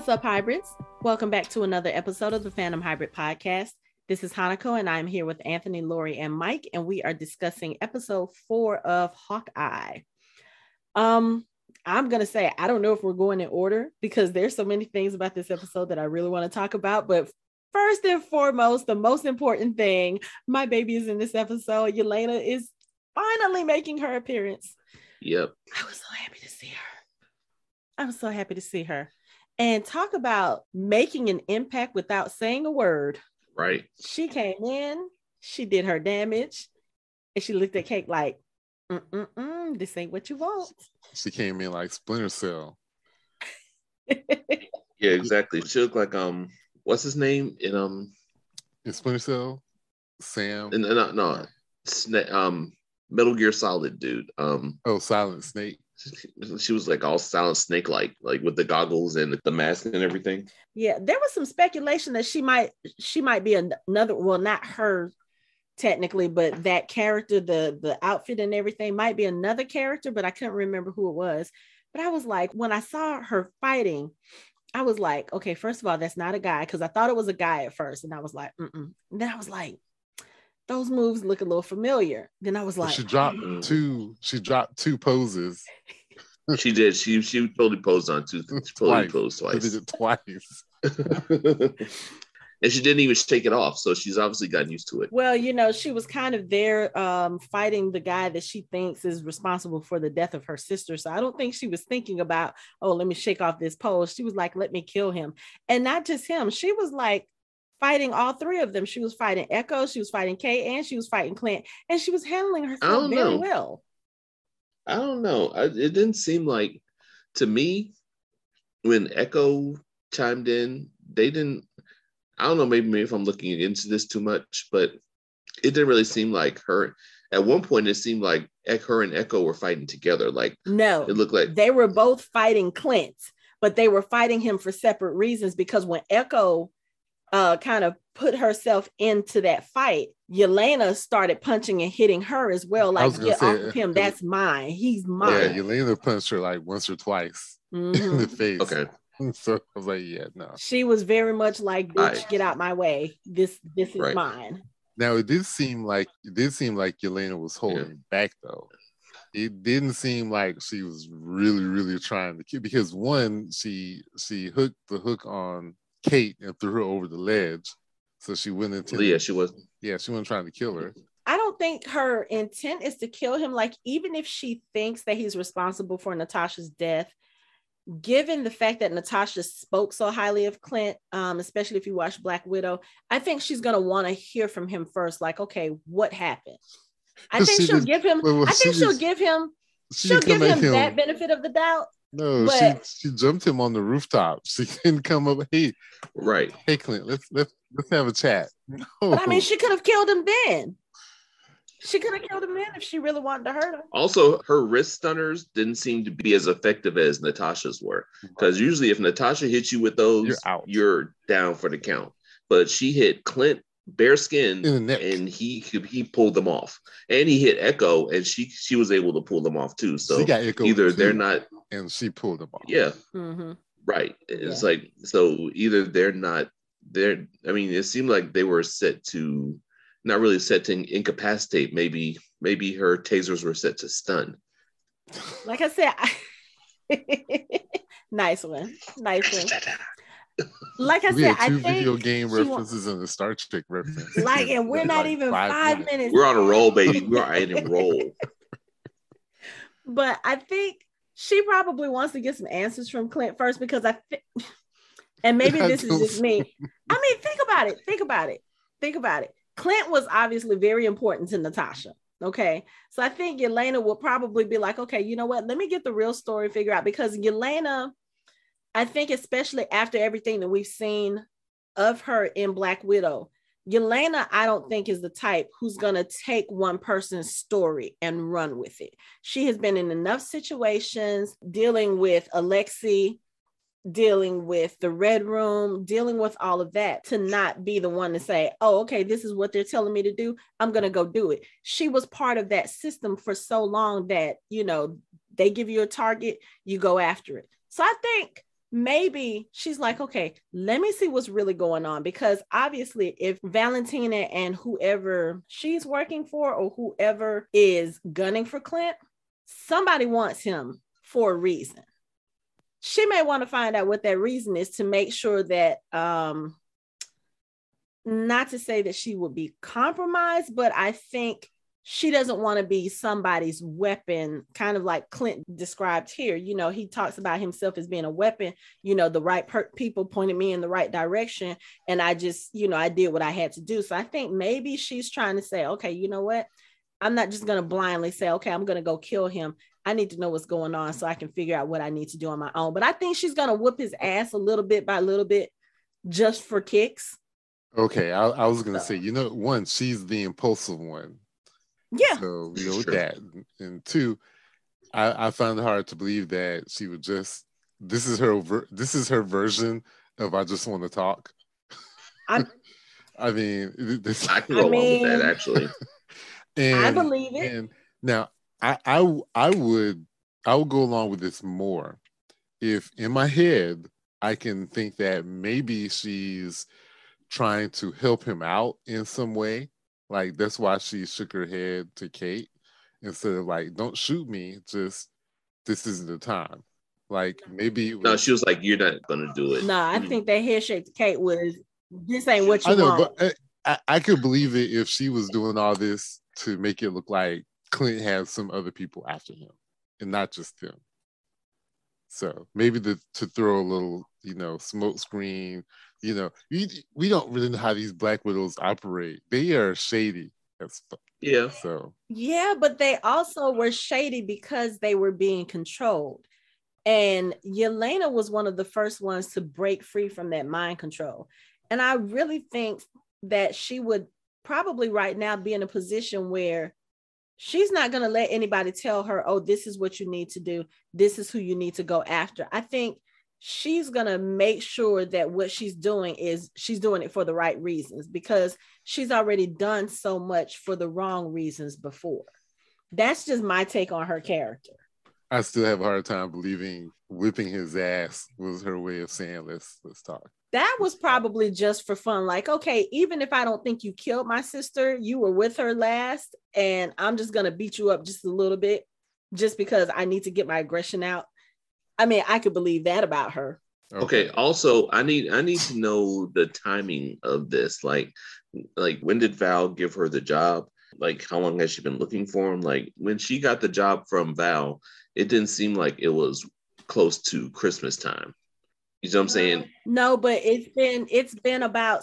What's up, hybrids? Welcome back to another episode of the Fandom Hybrid Podcast. This is Hanako, and I'm here with Anthony, Lori, and Mike, and we are discussing episode four of Hawkeye. Um, I'm gonna say I don't know if we're going in order because there's so many things about this episode that I really want to talk about. But first and foremost, the most important thing, my baby is in this episode. Yelena is finally making her appearance. Yep. I was so happy to see her. I was so happy to see her and talk about making an impact without saying a word. Right. She came in, she did her damage, and she looked at Kate like, Mm-mm-mm, this ain't what you want. She came in like Splinter Cell. yeah, exactly. She looked like um, what's his name in um, in Splinter Cell, Sam. And no, no, Sna- um, Metal Gear Solid dude. Um, oh, Silent Snake she was like all silent snake like like with the goggles and the mask and everything yeah there was some speculation that she might she might be another well not her technically but that character the the outfit and everything might be another character but i couldn't remember who it was but i was like when i saw her fighting i was like okay first of all that's not a guy because i thought it was a guy at first and i was like Mm-mm. and then i was like those moves look a little familiar. Then I was like, she dropped mm. two. She dropped two poses. she did. She she totally posed on two. She totally twice. posed twice. She did it twice. and she didn't even shake it off, so she's obviously gotten used to it. Well, you know, she was kind of there um, fighting the guy that she thinks is responsible for the death of her sister. So I don't think she was thinking about, oh, let me shake off this pose. She was like, let me kill him, and not just him. She was like fighting all three of them. She was fighting Echo, she was fighting Kay, and she was fighting Clint, and she was handling herself very know. well. I don't know. I, it didn't seem like to me when Echo chimed in, they didn't. I don't know. Maybe maybe if I'm looking into this too much, but it didn't really seem like her. At one point, it seemed like her and Echo were fighting together. Like no, it looked like they were both fighting Clint, but they were fighting him for separate reasons. Because when Echo uh, kind of put herself into that fight, Yelena started punching and hitting her as well. Like, get say, off of him. That's mine. He's mine. Yeah, Yelena punched her like once or twice mm-hmm. in the face. Okay. So I was like, yeah, no. She was very much like, bitch, I, get out my way. This this is right. mine. Now it did seem like it did seem like Yelena was holding yeah. back though. It didn't seem like she was really, really trying to keep because one, she she hooked the hook on Kate and threw her over the ledge. So she went into well, yeah, she was yeah, she wasn't trying to kill her. I don't think her intent is to kill him. Like, even if she thinks that he's responsible for Natasha's death, given the fact that Natasha spoke so highly of Clint, um, especially if you watch Black Widow, I think she's gonna want to hear from him first. Like, okay, what happened? I think she will give him. Well, I think she'll give him. She'll give him, him that benefit of the doubt. No, but, she she jumped him on the rooftop. She didn't come up. Hey, right. Hey, Clint, let's let's let's have a chat. No. But I mean, she could have killed him then. She could have killed him then if she really wanted to hurt him. Also, her wrist stunners didn't seem to be as effective as Natasha's were. Because usually, if Natasha hits you with those, you're, out. you're down for the count. But she hit Clint bare skin and he he pulled them off. And he hit echo and she she was able to pull them off too. So either too, they're not and she pulled them off. Yeah. Mm-hmm. right. It's yeah. like so either they're not they're i mean it seemed like they were set to not really set to incapacitate. Maybe maybe her tasers were set to stun. Like i said I... nice one. Nice one like I we said, had two I think video game references and a Star Trek reference. Like, and we're not like even five, five minutes. minutes. We're on a roll, baby. We're on a roll. But I think she probably wants to get some answers from Clint first because I think, and maybe this is just me. I mean, think about it. Think about it. Think about it. Clint was obviously very important to Natasha. Okay. So I think Yelena will probably be like, okay, you know what? Let me get the real story figure out because Yelena I think especially after everything that we've seen of her in Black Widow, Yelena, I don't think is the type who's going to take one person's story and run with it. She has been in enough situations dealing with Alexei, dealing with the Red Room, dealing with all of that to not be the one to say, oh, okay, this is what they're telling me to do. I'm going to go do it. She was part of that system for so long that, you know, they give you a target, you go after it. So I think maybe she's like, okay, let me see what's really going on. Because obviously, if Valentina and whoever she's working for or whoever is gunning for Clint, somebody wants him for a reason. She may want to find out what that reason is to make sure that um not to say that she would be compromised, but I think she doesn't want to be somebody's weapon, kind of like Clint described here. You know, he talks about himself as being a weapon. You know, the right per- people pointed me in the right direction, and I just, you know, I did what I had to do. So I think maybe she's trying to say, okay, you know what? I'm not just going to blindly say, okay, I'm going to go kill him. I need to know what's going on so I can figure out what I need to do on my own. But I think she's going to whoop his ass a little bit by little bit just for kicks. Okay, I, I was going to so. say, you know, one, she's the impulsive one yeah. So we know that. And two, I, I found it hard to believe that she would just this is her this is her version of I just want to talk. i I mean, this, I can go I mean, along with that actually. and, I believe it. And now, I, I I would I would go along with this more if in my head I can think that maybe she's trying to help him out in some way like that's why she shook her head to Kate instead of like, "Don't shoot me." Just this isn't the time. Like maybe was, no, she was like, "You're not gonna do it." No, nah, I mm. think that head shake to Kate was this ain't what you I know, want. But I, I could believe it if she was doing all this to make it look like Clint has some other people after him and not just him. So maybe the, to throw a little, you know, smoke screen you know, we we don't really know how these black widows operate. They are shady. Yeah. So yeah, but they also were shady because they were being controlled. And Yelena was one of the first ones to break free from that mind control. And I really think that she would probably right now be in a position where she's not going to let anybody tell her, oh, this is what you need to do. This is who you need to go after. I think she's going to make sure that what she's doing is she's doing it for the right reasons because she's already done so much for the wrong reasons before. That's just my take on her character. I still have a hard time believing whipping his ass was her way of saying let's let's talk. That was probably just for fun. Like, okay, even if I don't think you killed my sister, you were with her last, and I'm just gonna beat you up just a little bit just because I need to get my aggression out I mean, I could believe that about her. Okay. Also, I need I need to know the timing of this. Like, like when did Val give her the job? Like, how long has she been looking for him? Like, when she got the job from Val, it didn't seem like it was close to Christmas time. You know what I'm uh, saying? No, but it's been it's been about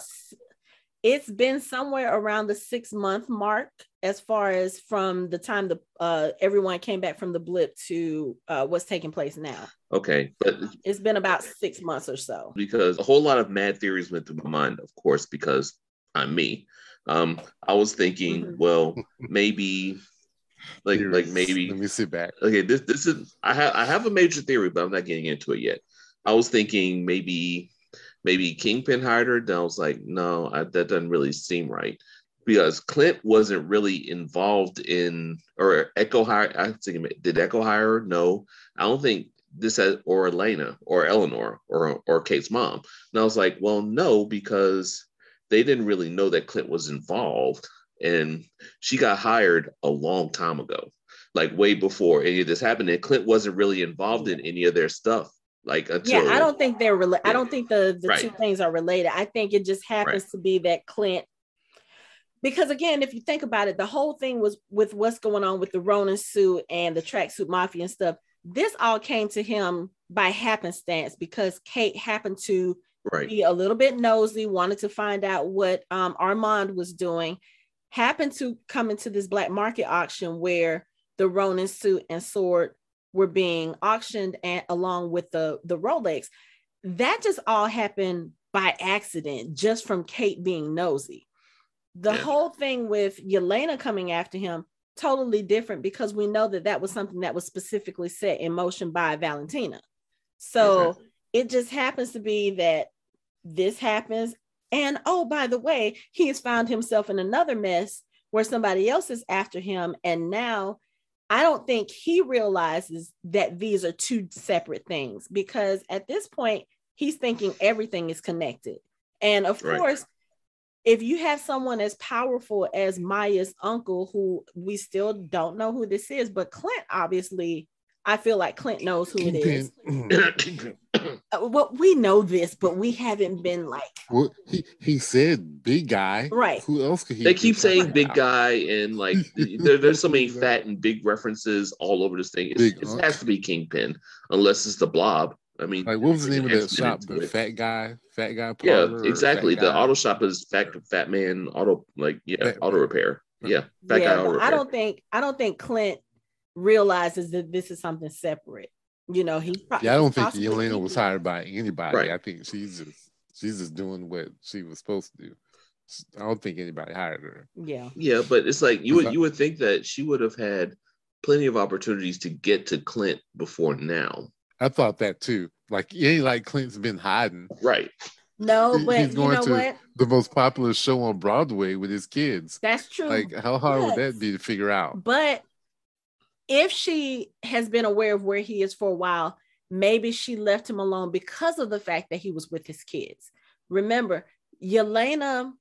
it's been somewhere around the six month mark as far as from the time the uh, everyone came back from the blip to uh, what's taking place now. Okay, but it's been about six months or so. Because a whole lot of mad theories went through my mind, of course, because I'm me. Um, I was thinking, mm-hmm. well, maybe, like, theories. like maybe. Let me sit back. Okay, this this is I have I have a major theory, but I'm not getting into it yet. I was thinking maybe maybe Kingpin hired her. Then I was like, no, I, that doesn't really seem right because Clint wasn't really involved in or Echo hire. I think did Echo hire? No, I don't think this has or Elena or Eleanor or or Kate's mom. And I was like, well, no, because they didn't really know that Clint was involved, and she got hired a long time ago, like way before any of this happened. And Clint wasn't really involved in any of their stuff. Like until, yeah, I don't think they're related. Yeah. I don't think the the right. two things are related. I think it just happens right. to be that Clint because again, if you think about it, the whole thing was with what's going on with the Ronin suit and the tracksuit mafia and stuff. This all came to him by happenstance because Kate happened to right. be a little bit nosy, wanted to find out what um, Armand was doing, happened to come into this black market auction where the Ronin suit and sword were being auctioned and along with the the Rolex. That just all happened by accident, just from Kate being nosy. The yeah. whole thing with Yelena coming after him, totally different because we know that that was something that was specifically set in motion by Valentina. So mm-hmm. it just happens to be that this happens. And oh, by the way, he has found himself in another mess where somebody else is after him. And now I don't think he realizes that these are two separate things because at this point, he's thinking everything is connected. And of right. course, if you have someone as powerful as Maya's uncle, who we still don't know who this is, but Clint obviously, I feel like Clint knows who it is. Uh, well, we know this, but we haven't been like. Well, he he said big guy, right? Who else could he? They keep saying big guy, and like there, there's so many fat and big references all over this thing. it has to be Kingpin, unless it's the Blob. I mean, like what was the name of the shop? The it. Fat Guy, Fat Guy. Yeah, exactly. The auto shop is Fat Fat Man Auto, like yeah, fat auto repair. Yeah, Fat yeah, Guy Auto I don't think I don't think Clint realizes that this is something separate. You know, he's probably, yeah. I don't think Yelena was hired by anybody. Right. I think she's just she's just doing what she was supposed to do. I don't think anybody hired her. Yeah. Yeah, but it's like you would you would think that she would have had plenty of opportunities to get to Clint before now. I thought that too. Like it ain't like Clint's been hiding. Right. No, but he's going you know to what? the most popular show on Broadway with his kids. That's true. Like how hard yes. would that be to figure out? But if she has been aware of where he is for a while, maybe she left him alone because of the fact that he was with his kids. Remember, Yelena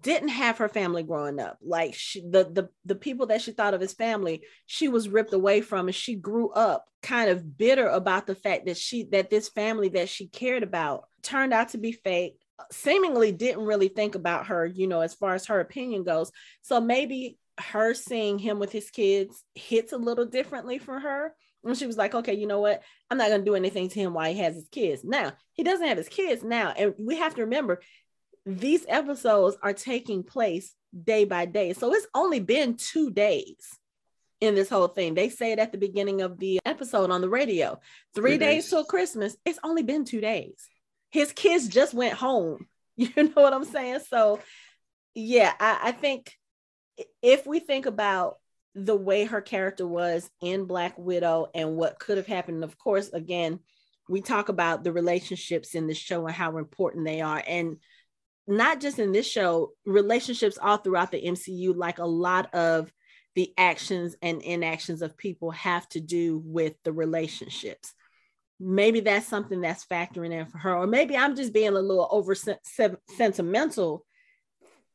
didn't have her family growing up. Like she, the the the people that she thought of as family, she was ripped away from, and she grew up kind of bitter about the fact that she that this family that she cared about turned out to be fake. Seemingly didn't really think about her, you know, as far as her opinion goes. So maybe her seeing him with his kids hits a little differently for her. And she was like, okay, you know what? I'm not going to do anything to him while he has his kids. Now, he doesn't have his kids now. And we have to remember these episodes are taking place day by day. So it's only been two days in this whole thing. They say it at the beginning of the episode on the radio. Three, Three days. days till Christmas. It's only been two days. His kids just went home. You know what I'm saying? So, yeah, I, I think if we think about the way her character was in Black Widow and what could have happened, of course, again, we talk about the relationships in the show and how important they are. And not just in this show, relationships all throughout the MCU, like a lot of the actions and inactions of people have to do with the relationships. Maybe that's something that's factoring in for her, or maybe I'm just being a little over sentimental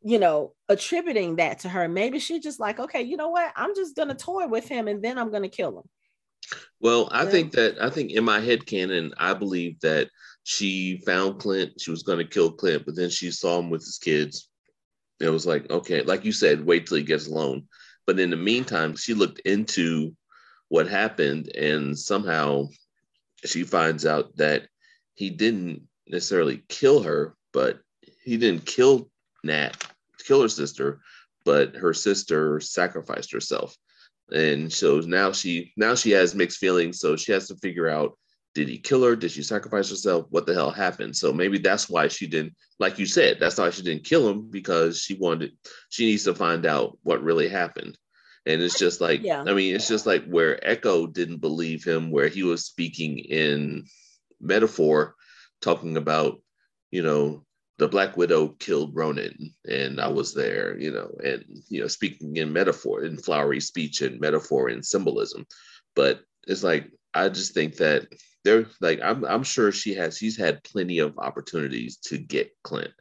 you know, attributing that to her. Maybe she's just like, okay, you know what? I'm just gonna toy with him and then I'm gonna kill him. Well, I yeah. think that I think in my head canon, I believe that she found Clint, she was gonna kill Clint, but then she saw him with his kids. It was like, okay, like you said, wait till he gets alone. But in the meantime, she looked into what happened and somehow she finds out that he didn't necessarily kill her, but he didn't kill Nat kill her sister, but her sister sacrificed herself. And so now she now she has mixed feelings. So she has to figure out did he kill her? Did she sacrifice herself? What the hell happened? So maybe that's why she didn't, like you said, that's why she didn't kill him because she wanted, she needs to find out what really happened. And it's just like, yeah. I mean, it's just like where Echo didn't believe him, where he was speaking in metaphor, talking about, you know, the Black Widow killed Ronin, and I was there, you know, and you know, speaking in metaphor, in flowery speech and metaphor and symbolism. But it's like I just think that they're like I'm I'm sure she has she's had plenty of opportunities to get Clint,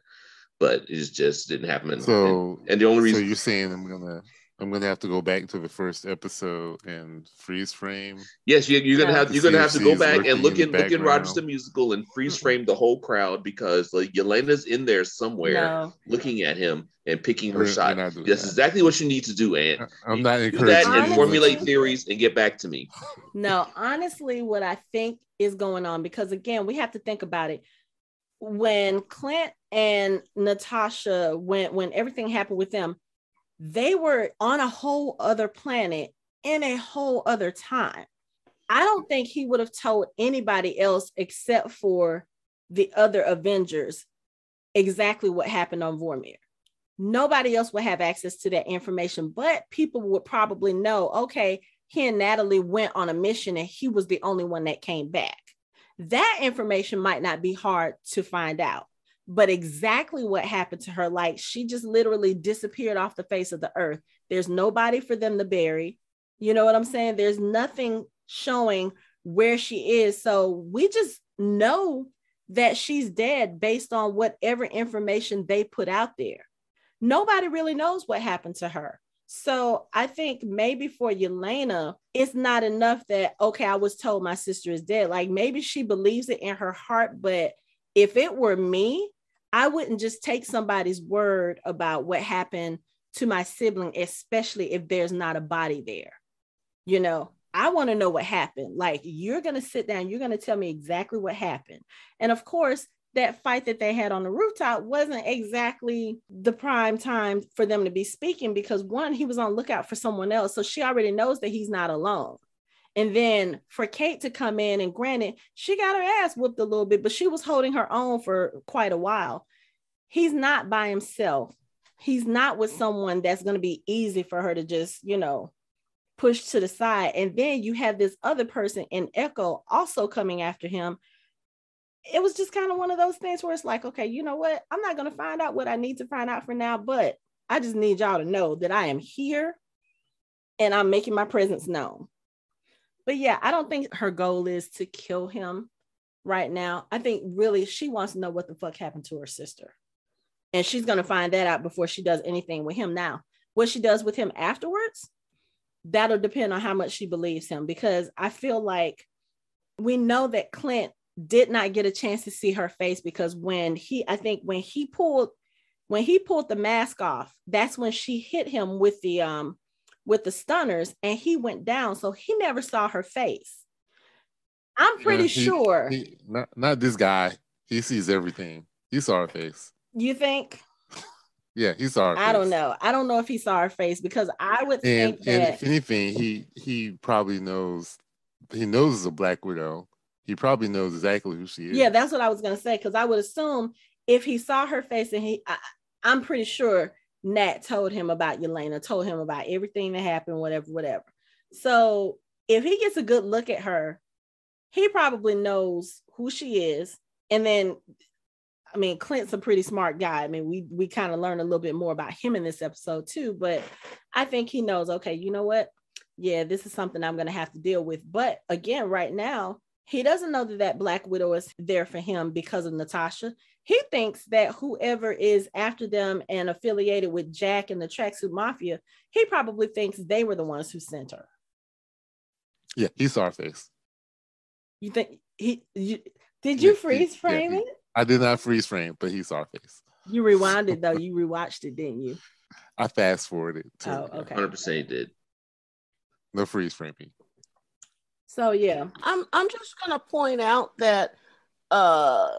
but it just didn't happen. So and, and the only reason so you're saying I'm gonna I'm gonna have to go back to the first episode and freeze frame. Yes, you, are gonna have you're gonna have to go back and look in, in look in Rogers the musical and freeze mm-hmm. frame the whole crowd because like Yelena's in there somewhere no. looking at him and picking her shot. That's that. exactly what you need to do, Ant. I'm not do that and formulate theories and get back to me. No, honestly, what I think is going on because again, we have to think about it. When Clint and Natasha, went when everything happened with them they were on a whole other planet in a whole other time. I don't think he would have told anybody else except for the other Avengers exactly what happened on Vormir. Nobody else would have access to that information, but people would probably know okay, he and Natalie went on a mission and he was the only one that came back. That information might not be hard to find out but exactly what happened to her like she just literally disappeared off the face of the earth there's nobody for them to bury You know what I'm saying? There's nothing showing where she is. So we just know that she's dead based on whatever information they put out there. Nobody really knows what happened to her. So I think maybe for Yelena, it's not enough that, okay, I was told my sister is dead. Like maybe she believes it in her heart, but if it were me, I wouldn't just take somebody's word about what happened to my sibling, especially if there's not a body there. You know, I want to know what happened. Like, you're going to sit down, you're going to tell me exactly what happened. And of course, that fight that they had on the rooftop wasn't exactly the prime time for them to be speaking because one, he was on lookout for someone else. So she already knows that he's not alone. And then for Kate to come in, and granted, she got her ass whooped a little bit, but she was holding her own for quite a while. He's not by himself. He's not with someone that's going to be easy for her to just, you know, push to the side. And then you have this other person in Echo also coming after him. It was just kind of one of those things where it's like, okay, you know what? I'm not going to find out what I need to find out for now, but I just need y'all to know that I am here and I'm making my presence known. But yeah, I don't think her goal is to kill him right now. I think really she wants to know what the fuck happened to her sister. And she's going to find that out before she does anything with him now. What she does with him afterwards, that'll depend on how much she believes him because I feel like we know that Clint did not get a chance to see her face because when he I think when he pulled when he pulled the mask off that's when she hit him with the um with the stunners and he went down so he never saw her face I'm pretty yeah, he, sure he, not, not this guy he sees everything he saw her face you think yeah, he saw her. I don't know. I don't know if he saw her face because I would and, think and that if anything, he he probably knows he knows a black widow. He probably knows exactly who she is. Yeah, that's what I was gonna say because I would assume if he saw her face and he, I, I'm pretty sure Nat told him about Yelena, told him about everything that happened, whatever, whatever. So if he gets a good look at her, he probably knows who she is. And then I mean, Clint's a pretty smart guy. I mean, we we kind of learn a little bit more about him in this episode too, but I think he knows, okay, you know what? Yeah, this is something I'm going to have to deal with. But again, right now, he doesn't know that that Black Widow is there for him because of Natasha. He thinks that whoever is after them and affiliated with Jack and the Tracksuit Mafia, he probably thinks they were the ones who sent her. Yeah, he saw her face. You think he? You, did you yeah, freeze frame yeah, it? I did not freeze frame, but he saw her face. You rewinded though. You rewatched it, didn't you? I fast forwarded. Oh, okay. Hundred percent did. No freeze framing. So yeah, I'm I'm just gonna point out that uh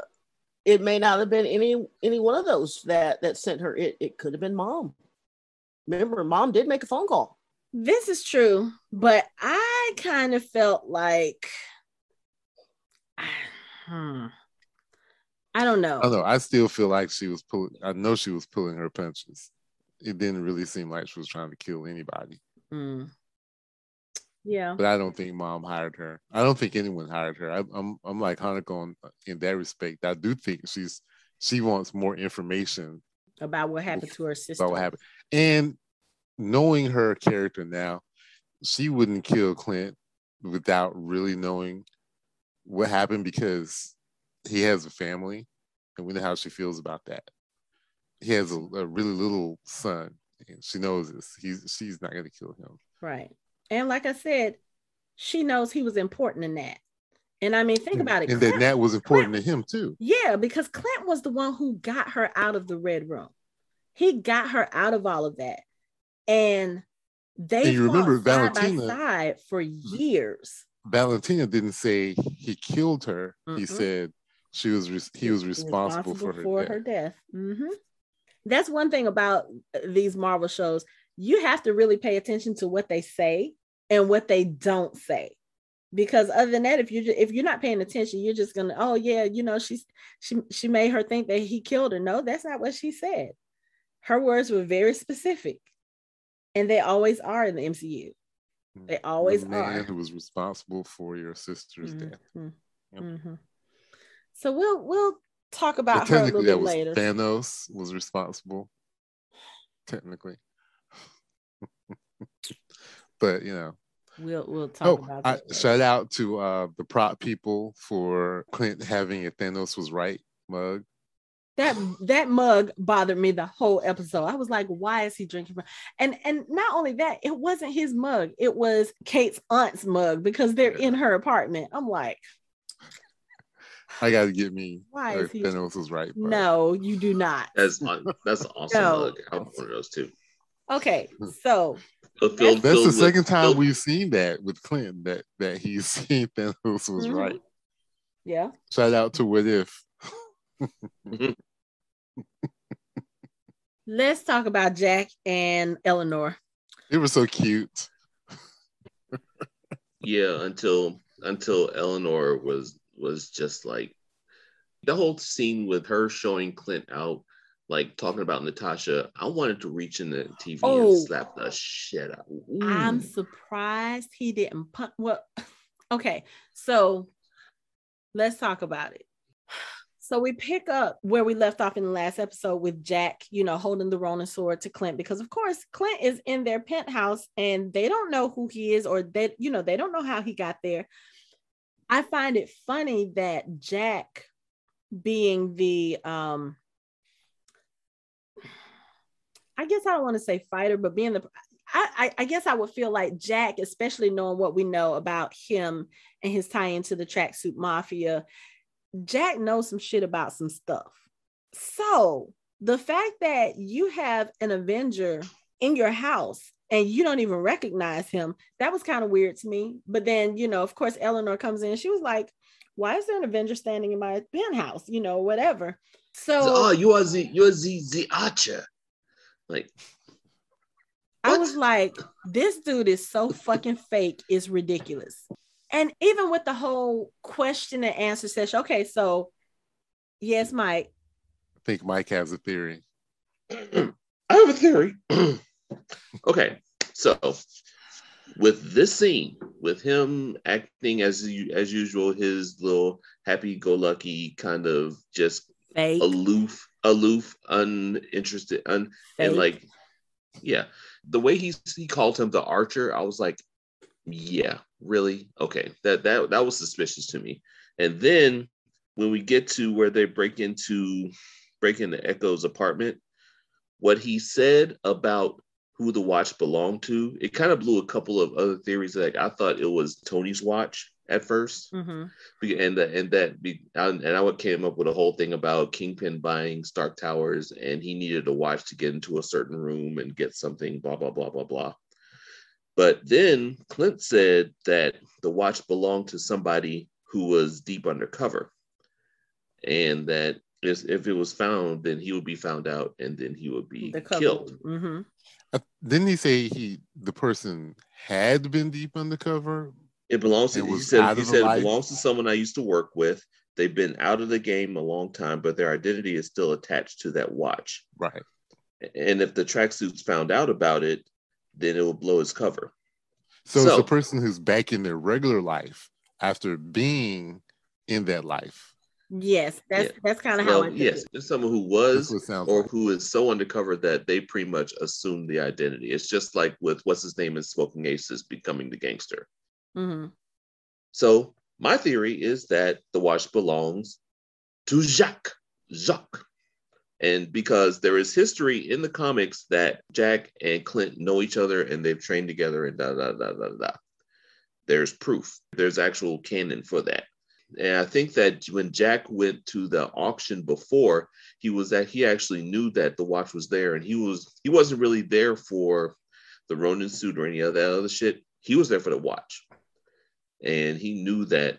it may not have been any any one of those that that sent her. It it could have been mom. Remember, mom did make a phone call. This is true, but I kind of felt like, hmm, I don't know. I know. I still feel like she was pulling. I know she was pulling her punches. It didn't really seem like she was trying to kill anybody. Mm. Yeah. But I don't think mom hired her. I don't think anyone hired her. I, am I'm, I'm like Hanako in, in that respect. I do think she's she wants more information about what happened to her sister. About what happened, and knowing her character now, she wouldn't kill Clint without really knowing what happened because he has a family, and we know how she feels about that. He has a, a really little son, and she knows this. He's she's not going to kill him. Right, and like I said, she knows he was important in that. And I mean, think about it. And Clint, that Nat was important Clint, to him too. Yeah, because Clint was the one who got her out of the red room. He got her out of all of that. And they and you remember Valentina side for years. Valentina didn't say he killed her. Mm-hmm. He said she was re- he was responsible, responsible for her for death. Her death. Mm-hmm. That's one thing about these Marvel shows. You have to really pay attention to what they say and what they don't say, because other than that, if you if you're not paying attention, you're just gonna oh yeah, you know she's she she made her think that he killed her. No, that's not what she said. Her words were very specific, and they always are in the MCU. They always the man are. Who was responsible for your sister's mm-hmm. death? Yep. Mm-hmm. So we'll we'll talk about her a little bit later. Thanos was responsible, technically, but you know, We'll we'll talk oh, about that. I, shout out to uh, the prop people for Clint having a Thanos was right mug. That that mug bothered me the whole episode. I was like, why is he drinking from? And and not only that, it wasn't his mug. It was Kate's aunt's mug because they're in her apartment. I'm like, I got to get me. Why is he? Thanos was right. Bro. No, you do not. That's that's awesome no. mug. I want one of those too. Okay, so that's, that's the second time we've seen that with Clinton that that he's seen Thanos was mm-hmm. right. Yeah. Shout out to What If. Let's talk about Jack and Eleanor. It was so cute. yeah, until until Eleanor was was just like the whole scene with her showing Clint out like talking about Natasha, I wanted to reach in the TV oh, and slap the shit out. Ooh. I'm surprised he didn't put well. Okay, so let's talk about it. So we pick up where we left off in the last episode with Jack, you know, holding the Ronin sword to Clint because of course Clint is in their penthouse and they don't know who he is or they, you know, they don't know how he got there. I find it funny that Jack being the um I guess I don't want to say fighter, but being the I, I, I guess I would feel like Jack, especially knowing what we know about him and his tie into the tracksuit mafia, Jack knows some shit about some stuff. So the fact that you have an Avenger in your house and you don't even recognize him, that was kind of weird to me. But then, you know, of course, Eleanor comes in. She was like, why is there an Avenger standing in my penthouse? You know, whatever. So, oh, you are the you are the the archer. Like, what? I was like, this dude is so fucking fake, it's ridiculous. And even with the whole question and answer session, okay, so yes, Mike. I think Mike has a theory. I have a theory. okay, so with this scene, with him acting as as usual, his little happy-go-lucky kind of just Fake. aloof aloof, uninterested, un, and like, yeah, the way he he called him the archer, I was like, yeah, really, okay, that that that was suspicious to me. And then when we get to where they break into break into Echo's apartment, what he said about who the watch belonged to, it kind of blew a couple of other theories. Like I thought it was Tony's watch, at 1st mm-hmm. and that and that be, and I came up with a whole thing about Kingpin buying Stark Towers, and he needed a watch to get into a certain room and get something, blah blah blah blah blah. But then Clint said that the watch belonged to somebody who was deep undercover, and that if it was found, then he would be found out, and then he would be killed. Mm-hmm. Uh, didn't he say he the person had been deep undercover, it belongs to. It he said. He said it belongs to someone I used to work with. They've been out of the game a long time, but their identity is still attached to that watch. Right. And if the tracksuits found out about it, then it will blow his cover. So, so it's a person who's back in their regular life after being in that life. Yes, that's yeah. that's kind of well, how. I yes, it's someone who was or like. who is so undercover that they pretty much assume the identity. It's just like with what's his name in Smokin' Aces becoming the gangster. Mm-hmm. So my theory is that the watch belongs to Jacques. Jacques. And because there is history in the comics that Jack and Clint know each other and they've trained together and da da da da da. There's proof. There's actual canon for that. And I think that when Jack went to the auction before, he was that he actually knew that the watch was there, and he was he wasn't really there for the Ronin suit or any of that other shit. He was there for the watch and he knew that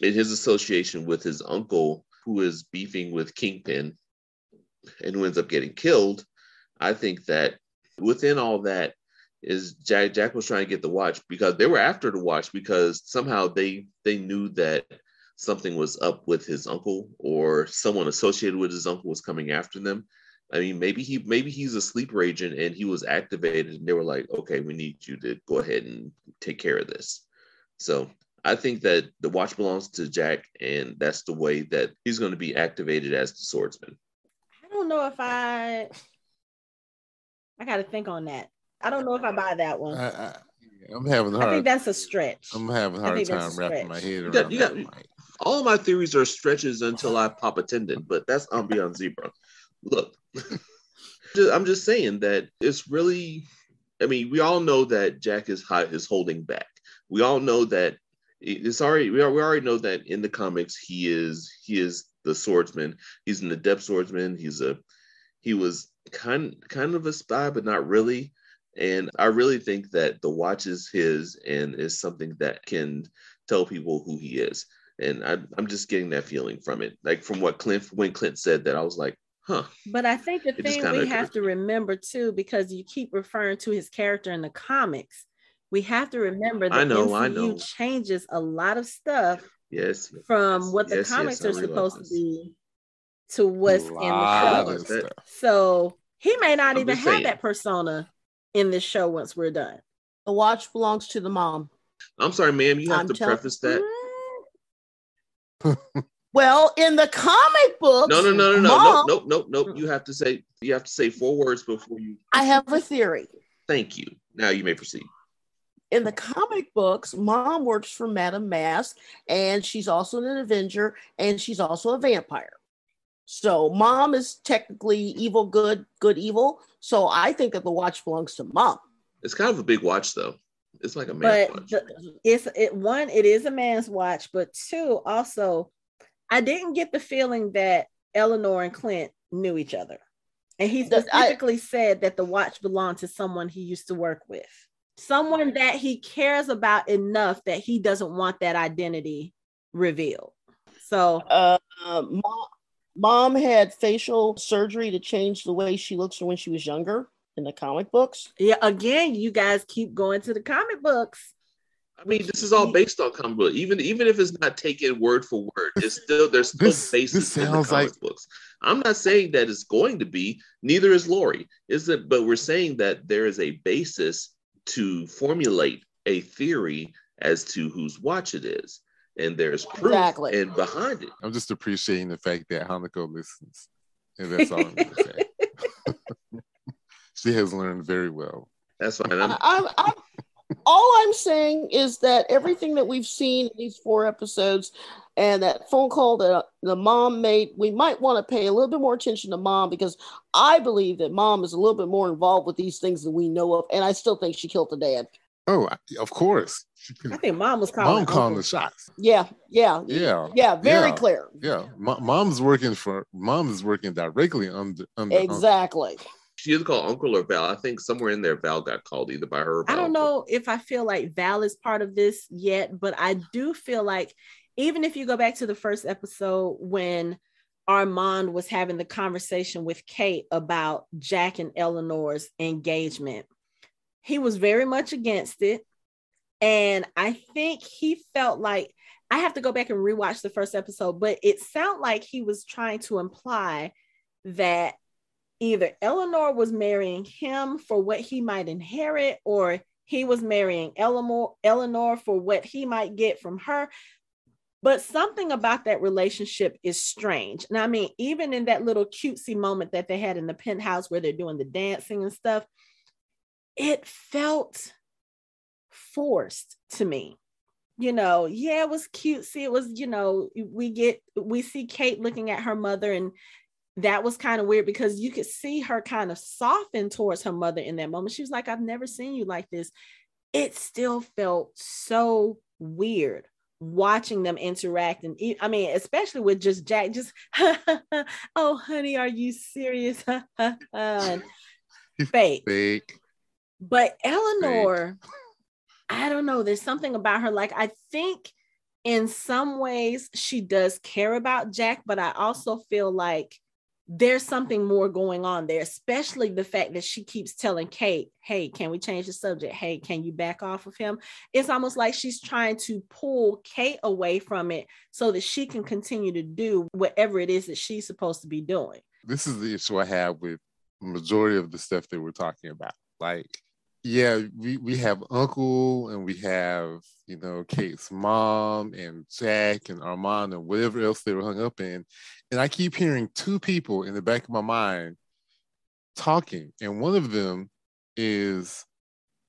in his association with his uncle, who is beefing with Kingpin and who ends up getting killed, I think that within all that is Jack Jack was trying to get the watch because they were after the watch because somehow they they knew that something was up with his uncle or someone associated with his uncle was coming after them. I mean, maybe he maybe he's a sleeper agent and he was activated and they were like, okay, we need you to go ahead and take care of this. So I think that the watch belongs to Jack, and that's the way that he's going to be activated as the swordsman. I don't know if I. I got to think on that. I don't know if I buy that one. I, I, I'm having a hard. I think that's a stretch. I'm having a hard time wrapping my head around. You got, you got, all my theories are stretches until I pop a tendon, but that's on Beyond Zebra. Look, I'm just saying that it's really. I mean, we all know that Jack is high, is holding back. We all know that it's already we, are, we already know that in the comics he is he is the swordsman. He's an adept swordsman. He's a he was kind kind of a spy, but not really. And I really think that the watch is his and is something that can tell people who he is. And I, I'm just getting that feeling from it. Like from what Clint, when Clint said that, I was like, huh. But I think the thing we have to remember too, because you keep referring to his character in the comics, we have to remember that I know, MCU I know. changes a lot of stuff yes, from yes, what the yes, comics yes, are supposed to be to what's in the show. So he may not I'm even have that persona in this show once we're done. The watch belongs to the mom. I'm sorry, ma'am, you have I'm to tell- preface that. well, in the comic book, no, no, no, no, mom, no, no, no, no, You have to say you have to say four words before you. I have a theory. Thank you. Now you may proceed. In the comic books, mom works for Madame Masque, and she's also an Avenger, and she's also a vampire. So mom is technically evil, good, good, evil. So I think that the watch belongs to mom. It's kind of a big watch, though. It's like a man watch. The, it's it one. It is a man's watch, but two, also, I didn't get the feeling that Eleanor and Clint knew each other, and he specifically I, said that the watch belonged to someone he used to work with, someone that he cares about enough that he doesn't want that identity revealed. So, uh, mom, mom had facial surgery to change the way she looks when she was younger in the comic books. Yeah, again, you guys keep going to the comic books. I mean, this is all based on comic book. Even even if it's not taken word for word, it's still there's still this, basis this in the comic like... books. I'm not saying that it's going to be. Neither is Lori. Is it? But we're saying that there is a basis to formulate a theory as to whose watch it is, and there's proof exactly. and behind it. I'm just appreciating the fact that Hanako listens, and that's all I'm going to say. she has learned very well. That's fine. I'm, I'm, I'm, all I'm saying is that everything that we've seen in these four episodes and that phone call that uh, the mom made, we might want to pay a little bit more attention to mom because I believe that mom is a little bit more involved with these things than we know of. And I still think she killed the dad. Oh, of course. I think mom was calling. Mom calling the shots. Yeah, yeah, yeah, yeah. Very yeah, clear. Yeah, mom's working for. Mom is working directly under. under exactly. Under. She is called Uncle or Val. I think somewhere in there, Val got called either by her. I don't know if I feel like Val is part of this yet, but I do feel like even if you go back to the first episode when Armand was having the conversation with Kate about Jack and Eleanor's engagement, he was very much against it. And I think he felt like I have to go back and rewatch the first episode, but it sounded like he was trying to imply that either Eleanor was marrying him for what he might inherit, or he was marrying Eleanor, Eleanor for what he might get from her. But something about that relationship is strange. And I mean, even in that little cutesy moment that they had in the penthouse where they're doing the dancing and stuff, it felt forced to me. You know, yeah, it was cutesy. It was, you know, we get we see Kate looking at her mother, and that was kind of weird because you could see her kind of soften towards her mother in that moment. She was like, I've never seen you like this. It still felt so weird watching them interact and i mean especially with just jack just oh honey are you serious fake fake but Eleanor, I don't know. There's something about her. Like, I think in some ways she does care about Jack, but I also feel like there's something more going on there, especially the fact that she keeps telling Kate, Hey, can we change the subject? Hey, can you back off of him? It's almost like she's trying to pull Kate away from it so that she can continue to do whatever it is that she's supposed to be doing. This is the issue I have with majority of the stuff that we're talking about. Like, yeah, we, we have Uncle and we have, you know, Kate's mom and Jack and Armand and whatever else they were hung up in. And I keep hearing two people in the back of my mind talking. And one of them is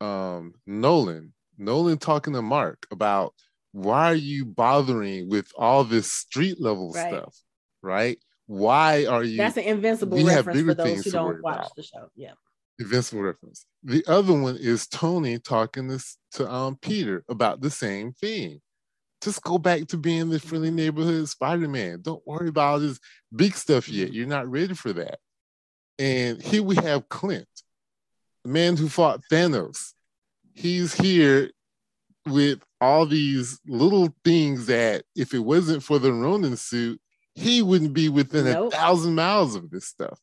um, Nolan, Nolan talking to Mark about why are you bothering with all this street level right. stuff, right? Why are you? That's an invincible reference for those who don't watch about. the show. Yeah. Invincible reference. The other one is Tony talking this to um Peter about the same thing. Just go back to being the friendly neighborhood Spider-Man. Don't worry about all this big stuff yet. You're not ready for that. And here we have Clint, the man who fought Thanos. He's here with all these little things that if it wasn't for the Ronin suit, he wouldn't be within nope. a thousand miles of this stuff.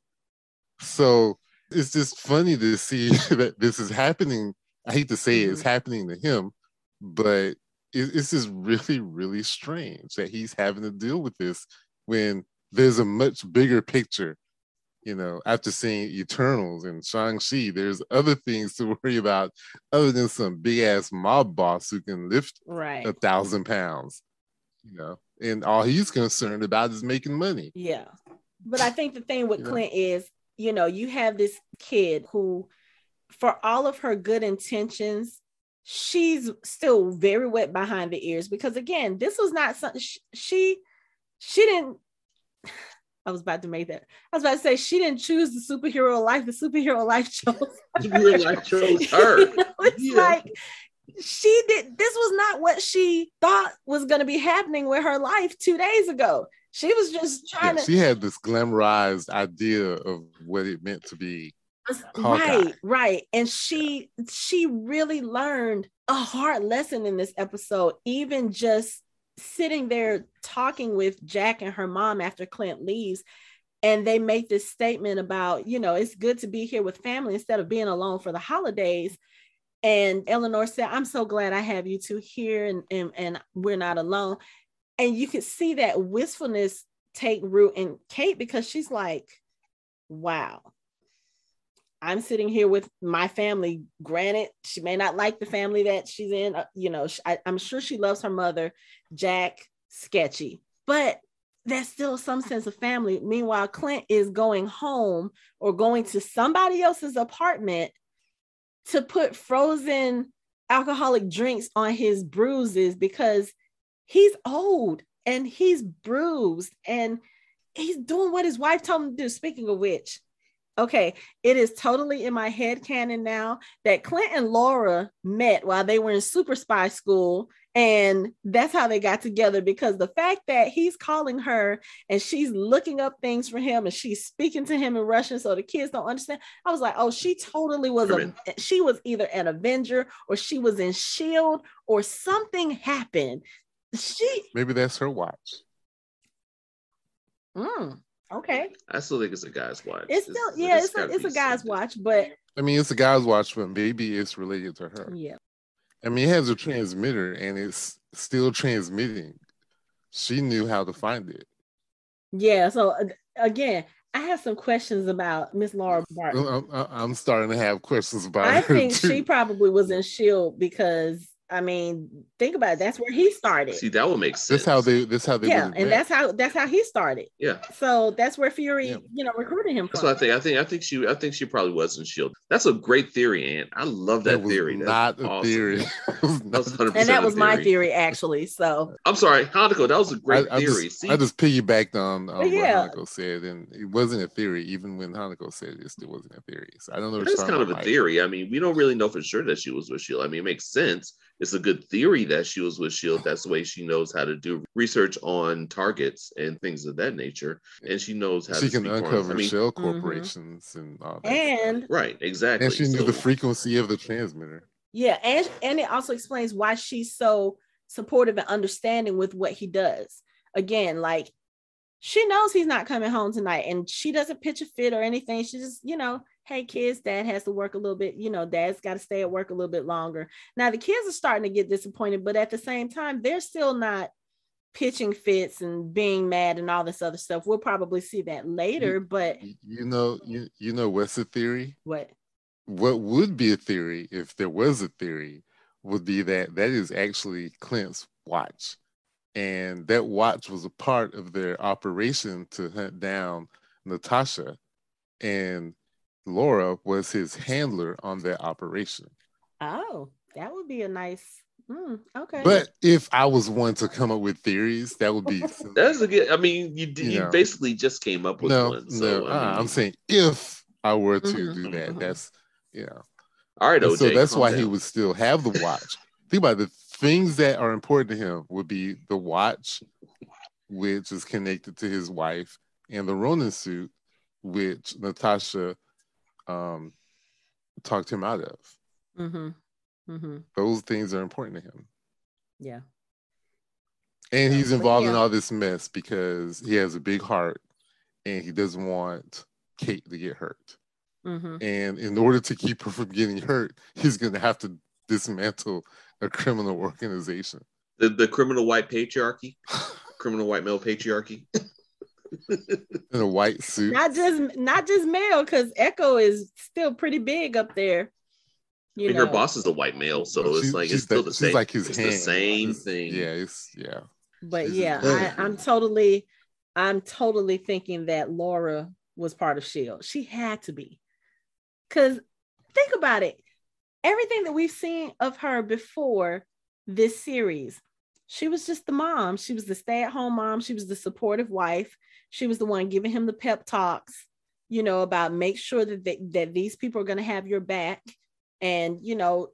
So it's just funny to see that this is happening. I hate to say mm-hmm. it's happening to him, but it's just really, really strange that he's having to deal with this when there's a much bigger picture you know, after seeing Eternals and Shang-Chi, there's other things to worry about other than some big ass mob boss who can lift right. a thousand pounds, you know, and all he's concerned about is making money. Yeah. But I think the thing with you Clint know? is, you know, you have this kid who, for all of her good intentions, she's still very wet behind the ears because again, this was not something she she didn't I was about to make that. I was about to say she didn't choose the superhero life. The superhero life chose. Superhero life chose her. you know, it's yeah. like she did. This was not what she thought was going to be happening with her life two days ago. She was just trying yeah, to. She had this glamorized idea of what it meant to be. Right, right, and she she really learned a hard lesson in this episode. Even just sitting there talking with Jack and her mom after Clint leaves. And they make this statement about, you know, it's good to be here with family instead of being alone for the holidays. And Eleanor said, I'm so glad I have you two here and, and, and we're not alone. And you could see that wistfulness take root in Kate because she's like, wow, I'm sitting here with my family. Granted, she may not like the family that she's in. Uh, you know, I, am sure she loves her mother, Jack, sketchy, but there's still some sense of family. Meanwhile, Clint is going home or going to somebody else's apartment to put frozen alcoholic drinks on his bruises because he's old and he's bruised and he's doing what his wife told him to do. Speaking of which, Okay, it is totally in my head canon now that Clint and Laura met while they were in super spy school. And that's how they got together because the fact that he's calling her and she's looking up things for him and she's speaking to him in Russian so the kids don't understand. I was like, oh, she totally was a she was either an Avenger or she was in Shield or something happened. She maybe that's her watch. Mm. Okay. I still think it's a guy's watch. It's still it's, yeah, it's, a, it's a guy's watch, but I mean it's a guy's watch, but maybe it's related to her. Yeah. I mean, it has a transmitter and it's still transmitting. She knew how to find it. Yeah. So again, I have some questions about Miss Laura Barton. I'm, I'm, starting to have questions about. I think too. she probably was in Shield because I mean, think about it. That's where he started. See, that would make sense. That's how they. That's how they. Yeah, and met. that's how that's how he started. Yeah. So that's where Fury, yeah. you know, recruited him. That's from. what I think. I think. I think she. I think she probably was in Shield. That's a great theory, and I love that, that theory. Not a awesome. theory. that and that was my theory, actually. So I'm sorry, Hanako. That was a great I, I theory. Just, I just piggybacked on, on yeah. what Hanako said, and it wasn't a theory. Even when Hanako said it, it still wasn't a theory. So I don't know. It's kind of a theory. I mean, we don't really know for sure that she was with Shield. I mean, it makes sense it's a good theory that she was with Shield. That's the way she knows how to do research on targets and things of that nature, and she knows how she to can uncover I mean, shell mm-hmm. corporations mm-hmm. and all that. And right, exactly. And she knew so, the frequency of the transmitter. Yeah, and and it also explains why she's so supportive and understanding with what he does. Again, like she knows he's not coming home tonight, and she doesn't pitch a fit or anything. She just, you know, hey kids dad has to work a little bit you know dad's got to stay at work a little bit longer. Now the kids are starting to get disappointed but at the same time they're still not pitching fits and being mad and all this other stuff. We'll probably see that later you, but you know you, you know what's a theory? What? What would be a theory if there was a theory would be that that is actually clint's watch. And that watch was a part of their operation to hunt down natasha. And Laura was his handler on that operation. Oh, That would be a nice. Mm, okay. But if I was one to come up with theories, that would be. That's a good. I mean, you you, you basically just came up with no, one. So, no, I am saying if I were to mm-hmm, do that, mm-hmm. that's yeah. All right, OJ, so that's why down. he would still have the watch. Think about it, the things that are important to him would be the watch, which is connected to his wife, and the Ronin suit, which Natasha um, talked him out of. Mm-hmm. Mm-hmm. Those things are important to him. Yeah. And he's involved yeah. in all this mess because he has a big heart and he doesn't want Kate to get hurt. Mm-hmm. And in order to keep her from getting hurt, he's going to have to dismantle a criminal organization. The, the criminal white patriarchy, criminal white male patriarchy. in a white suit. Not just not just male, because Echo is still pretty big up there. You I mean, know. her boss is a white male, so she's, it's like it's still the, the same. like his it's hand. the same thing. Yeah, it's yeah. But yeah, I, I'm totally, I'm totally thinking that Laura was part of Shield. She had to be, because think about it. Everything that we've seen of her before this series, she was just the mom. She was the stay-at-home mom. She was the supportive wife. She was the one giving him the pep talks, you know, about make sure that they, that these people are going to have your back and you know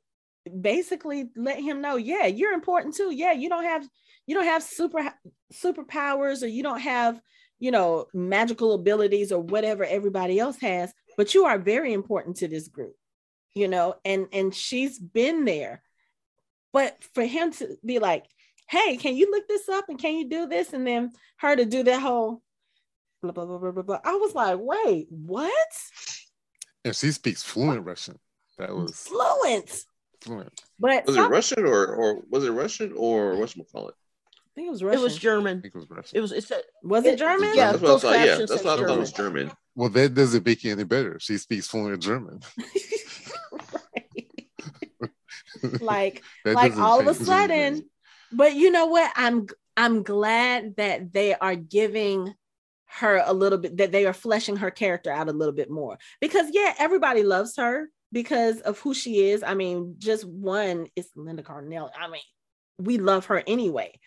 basically let him know yeah you're important too. Yeah you don't have you don't have super superpowers or you don't have you know magical abilities or whatever everybody else has but you are very important to this group you know and and she's been there. But for him to be like hey can you look this up and can you do this? And then her to do that whole blah blah blah blah blah, blah. i was like wait what and she speaks fluent russian that was fluent. Fluent. But was some, it Russian or or was it Russian or what's call it? I think it was Russian. It was German. I think it was Russian. It was. It's a, was it, German? Yeah, that's what I thought. Yeah, that's what I thought it was German. Well, that doesn't make it any better. She speaks fluent German. like, like all of a sudden, but you know what? I'm I'm glad that they are giving her a little bit that they are fleshing her character out a little bit more because yeah everybody loves her because of who she is. I mean, just one is Linda Cardellini. I mean, we love her anyway.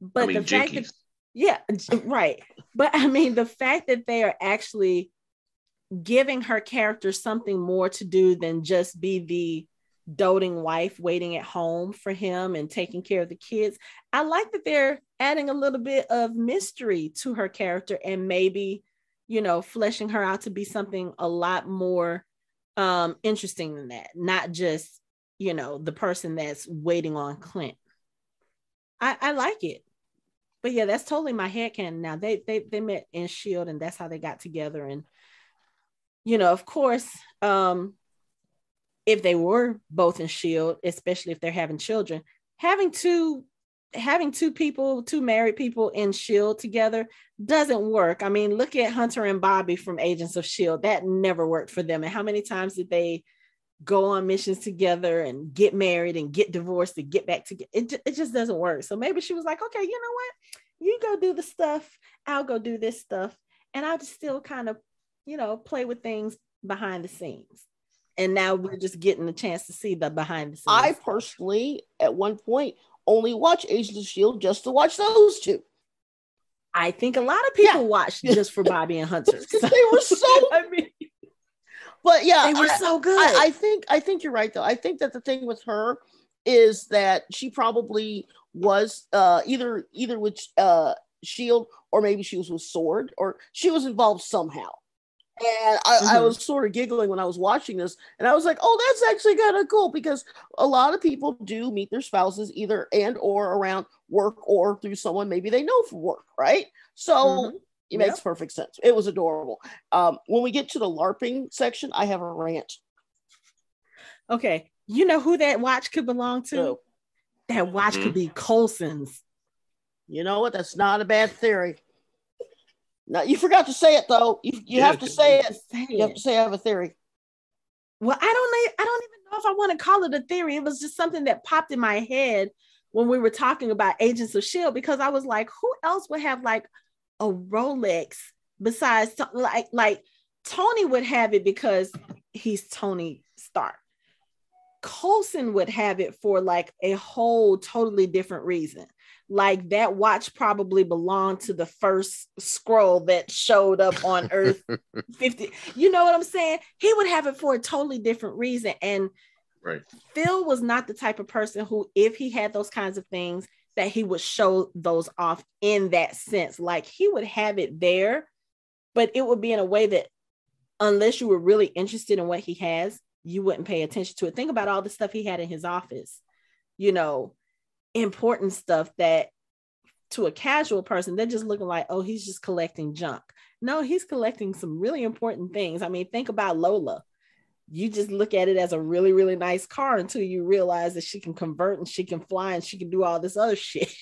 But I mean, the fact that yeah, right. But I mean, the fact that they are actually giving her character something more to do than just be the doting wife waiting at home for him and taking care of the kids. I like that they're adding a little bit of mystery to her character and maybe, you know, fleshing her out to be something a lot more um interesting than that not just you know the person that's waiting on clint. I i like it. But yeah that's totally my head can now they they they met in shield and that's how they got together. And you know of course um if they were both in shield especially if they're having children having two having two people, two married people in Shield together doesn't work. I mean, look at Hunter and Bobbi from Agents of Shield. That never worked for them. And how many times did they go on missions together and get married and get divorced and get back together? It, it just doesn't work. So maybe she was like, okay, you know what? You go do the stuff. I'll go do this stuff. And I'll just still kind of, you know, play with things behind the scenes. And now we're just getting a chance to see the behind the scenes. I personally, at one point, only watch Agents of Shield just to watch those two. I think a lot of people yeah. watched just for Bobbi and Hunter. So. they were so. I mean, but yeah, they were I, so good. I, I think I think you're right though. I think that the thing with her is that she probably was uh, either either with uh, Shield or maybe she was with Sword or she was involved somehow. And I, mm-hmm. I, was sort of giggling when I was watching this, and I was like, "Oh, that's actually kind of cool," because a lot of people do meet their spouses either and or around work or through someone maybe they know from work, right? So mm-hmm. it makes yep. perfect sense. It was adorable. Um, when we get to the LARPing section, I have a rant. Okay, you know who that watch could belong to? Oh. That watch mm-hmm. could be Coulson's. You know what? That's not a bad theory. No, you forgot to say it though. You, you yeah, have to say it. say You have to say I have a theory. Well, I don't I don't even know if I want to call it a theory. It was just something that popped in my head when we were talking about Agents of Shield because I was like, who else would have like a Rolex besides like like Tony would have it because he's Tony Stark. Coulson would have it for like a whole totally different reason. Like that watch probably belonged to the first Skrull that showed up on Earth 50. You know what I'm saying? He would have it for a totally different reason. And right. Phil was not the type of person who, if he had those kinds of things, that he would show those off in that sense. Like he would have it there, but it would be in a way that unless you were really interested in what he has, you wouldn't pay attention to it. Think about all the stuff he had in his office, you know, important stuff that to a casual person, they're just looking like, oh, he's just collecting junk. No, he's collecting some really important things. I mean, think about Lola. You just look at it as a really, really nice car until you realize that she can convert and she can fly and she can do all this other shit.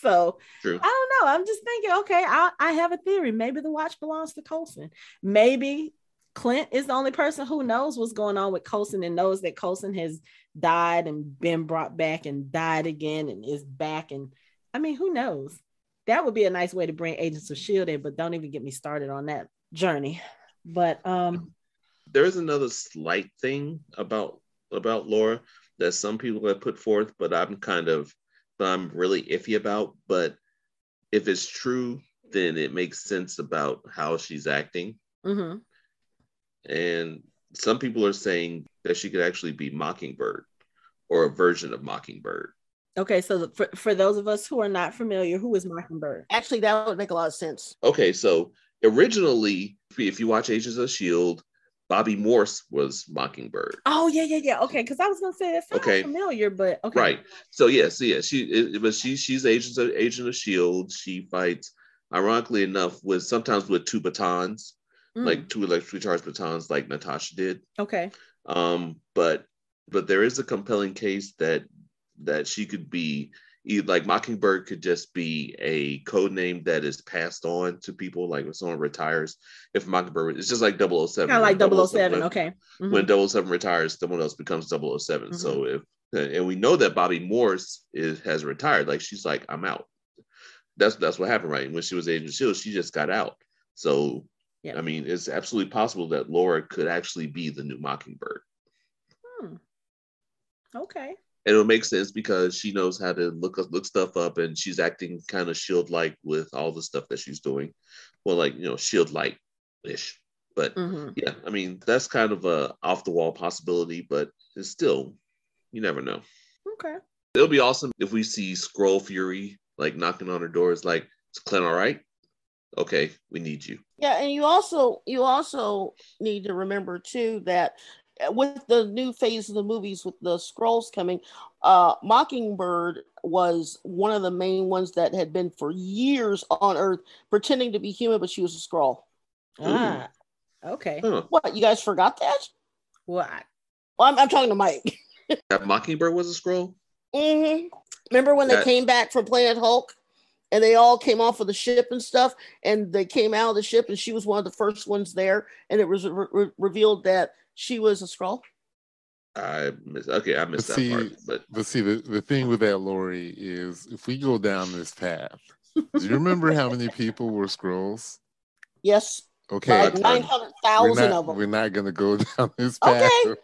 so True. I don't know. I'm just thinking, okay, I, I have a theory. Maybe the watch belongs to Coulson. Maybe Clint is the only person who knows what's going on with Coulson and knows that Coulson has died and been brought back and died again and is back. And I mean, who knows? That would be a nice way to bring Agents of Shield in, but don't even get me started on that journey. But um there's another slight thing about about Laura that some people have put forth, but I'm kind of I'm really iffy about. But if it's true, then it makes sense about how she's acting. Mm-hmm. And some people are saying that she could actually be Mockingbird or a version of Mockingbird. Okay, so for, for those of us who are not familiar, who is Mockingbird? Actually, that would make a lot of sense. Okay, so originally, if you watch Agents of S.H.I.E.L.D., Bobbi Morse was Mockingbird. Oh yeah, yeah, yeah. Okay, because I was gonna say it sounds okay. familiar, but okay. Right. So yes, yeah, she it, but she she's agent of agent of Shield. She fights, ironically enough, with sometimes with two batons mm. like two electrically charged batons, like Natasha did. Okay. Um, but but there is a compelling case that that she could be like Mockingbird could just be a code name that is passed on to people. Like if someone retires, if Mockingbird, it's just like 007. Kind of like 007. 007 okay. Mm-hmm. When 007 retires, someone else becomes 7 mm-hmm. So if and we know that Bobbi Morse is has retired. Like she's like, I'm out. That's that's what happened, right? When she was Agent Shield, she just got out. So yeah. I mean, it's absolutely possible that Laura could actually be the new Mockingbird. Hmm. Okay. And it'll make sense because she knows how to look up look stuff up, and she's acting kind of shield like with all the stuff that she's doing. Well, like you know, shield like ish. But mm-hmm. yeah, I mean, that's kind of a off the wall possibility, but it's still, you never know. Okay. It'll be awesome if we see Skrull Fury like knocking on her doors, like, "Is Clint all right?" Okay, we need you. Yeah, and you also you also need to remember too that uh, with the new phase of the movies with the Skrulls coming, uh Mockingbird was one of the main ones that had been for years on Earth pretending to be human, but she was a Skrull Ah, okay. Huh. What you guys forgot that? What? Well, I'm, I'm talking to Mike. that Mockingbird was a Skrull Mm-hmm. Remember when that... they came back from Planet Hulk? And they all came off of the ship and stuff and they came out of the ship and she was one of the first ones there and it was re- re- revealed that she was a Skrull. I miss okay i missed but that see, part but but see the, the thing with that lori is if we go down this path do you remember how many people were Skrulls? Yes. Okay. Like 900000 of them we're not going to go down this path. Okay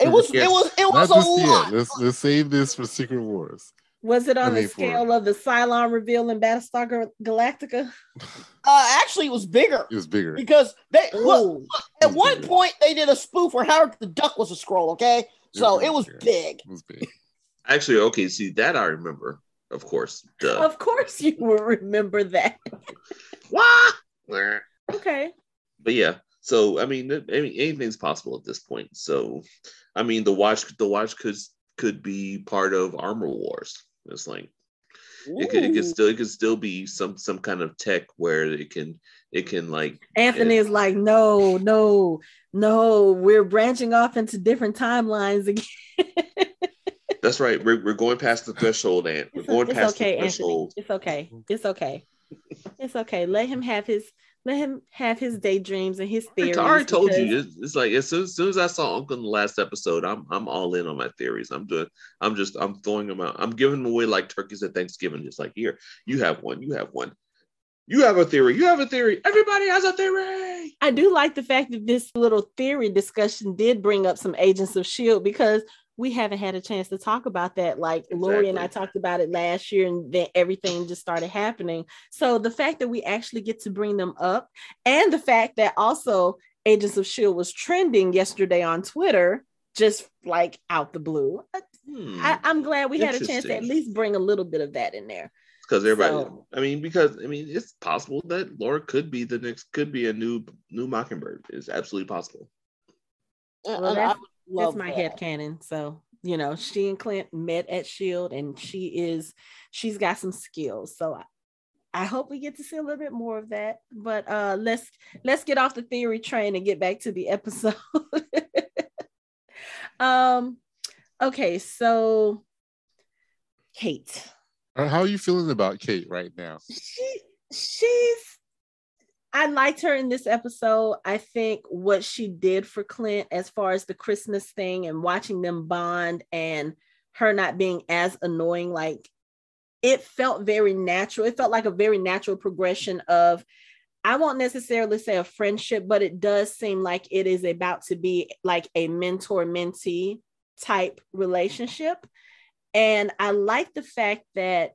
it was it was it was not a lot. Yet. Let's let's save this for Secret Wars. Was it on the scale of the Cylon reveal in Battlestar Galactica? Uh, actually, it was bigger. It was bigger because they look, at one bigger. point they did a spoof where Howard the Duck was a Skrull. Okay, so it was, it was big. It was big. Actually, okay, see that I remember. Of course, Duh. Of course, you will remember that. what? Okay. But yeah, so I mean, I mean, anything's possible at this point. So, I mean, the watch, the watch could could be part of Armor Wars. It's like it could, it could still it could still be some some kind of tech where it can it can like Anthony it, is like no no no we're branching off into different timelines again. That's right. We're, we're going past the threshold, and we're going past okay, the threshold. Anthony. It's okay. It's okay. It's okay. Let him have his let him have his daydreams and his theories. I already told you. It's, it's, like as soon, as soon, as I saw Uncle in the last episode, I'm I'm all in on my theories. I'm doing. I'm just. I'm throwing them out. I'm giving them away like turkeys at Thanksgiving. Just like here, you have one. You have one. You have a theory. You have a theory. Everybody has a theory. I do like the fact that this little theory discussion did bring up some agents of Shield because we haven't had a chance to talk about that. Like exactly. Lori and I talked about it last year, and then everything just started happening. So the fact that we actually get to bring them up, and the fact that also Agents of Shield was trending yesterday on Twitter, just like out the blue. Hmm. I, am glad we had a chance to at least bring a little bit of that in there. Because everybody, so, I mean, because I mean, it's possible that Laura could be the next, could be a new new Mockingbird. It's absolutely possible. Well, that's, that's my head canon. So you know, she and Clint met at Shield, and she is she's got some skills. So I, I hope we get to see a little bit more of that. But uh let's let's get off the theory train and get back to the episode. um okay, so Kate. Uh, how are you feeling about Kate right now? She she's I liked her in this episode. I think what she did for Clint as far as the Christmas thing and watching them bond and her not being as annoying, like it felt very natural. It felt like a very natural progression of, I won't necessarily say a friendship, but it does seem like it is about to be like a mentor mentee type relationship. And I like the fact that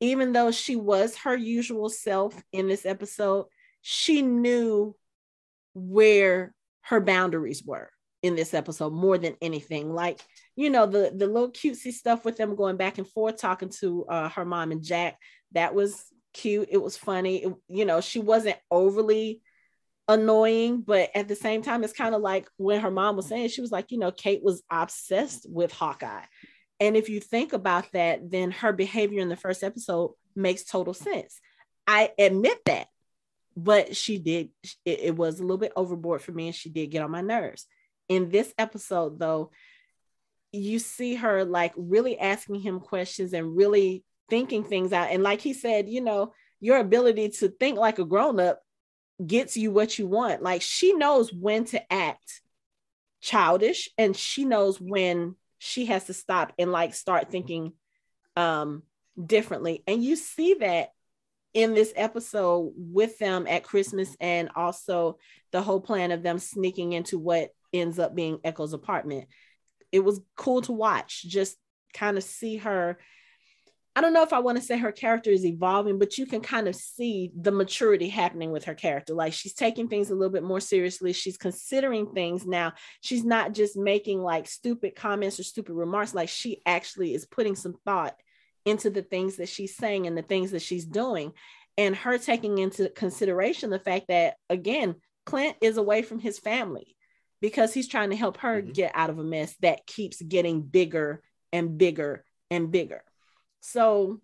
even though she was her usual self in this episode, she knew where her boundaries were in this episode more than anything. Like you know the the little cutesy stuff with them going back and forth talking to uh, her mom and jack that was cute. It was funny. It, you know she wasn't overly annoying but at the same time it's kind of like when her mom was saying she was like you know kate was obsessed with hawkeye. And if you think about that then her behavior in the first episode makes total sense. I admit that but she did it, it, was a little bit overboard for me and she did get on my nerves. In this episode though you see her like really asking him questions and really thinking things out. And like he said you know your ability to think like a grown-up gets you what you want. Like she knows when to act childish and she knows when she has to stop and like start thinking um differently. And you see that in this episode with them at Christmas and also the whole plan of them sneaking into what ends up being Echo's apartment. It was cool to watch, just kind of see her. I don't know if I want to say her character is evolving, but you can kind of see the maturity happening with her character. Like she's taking things a little bit more seriously. She's considering things now. She's not just making like stupid comments or stupid remarks. Like she actually is putting some thought into the things that she's saying and the things that she's doing and her taking into consideration the fact that again clint is away from his family because he's trying to help her mm-hmm. get out of a mess that keeps getting bigger and bigger and bigger so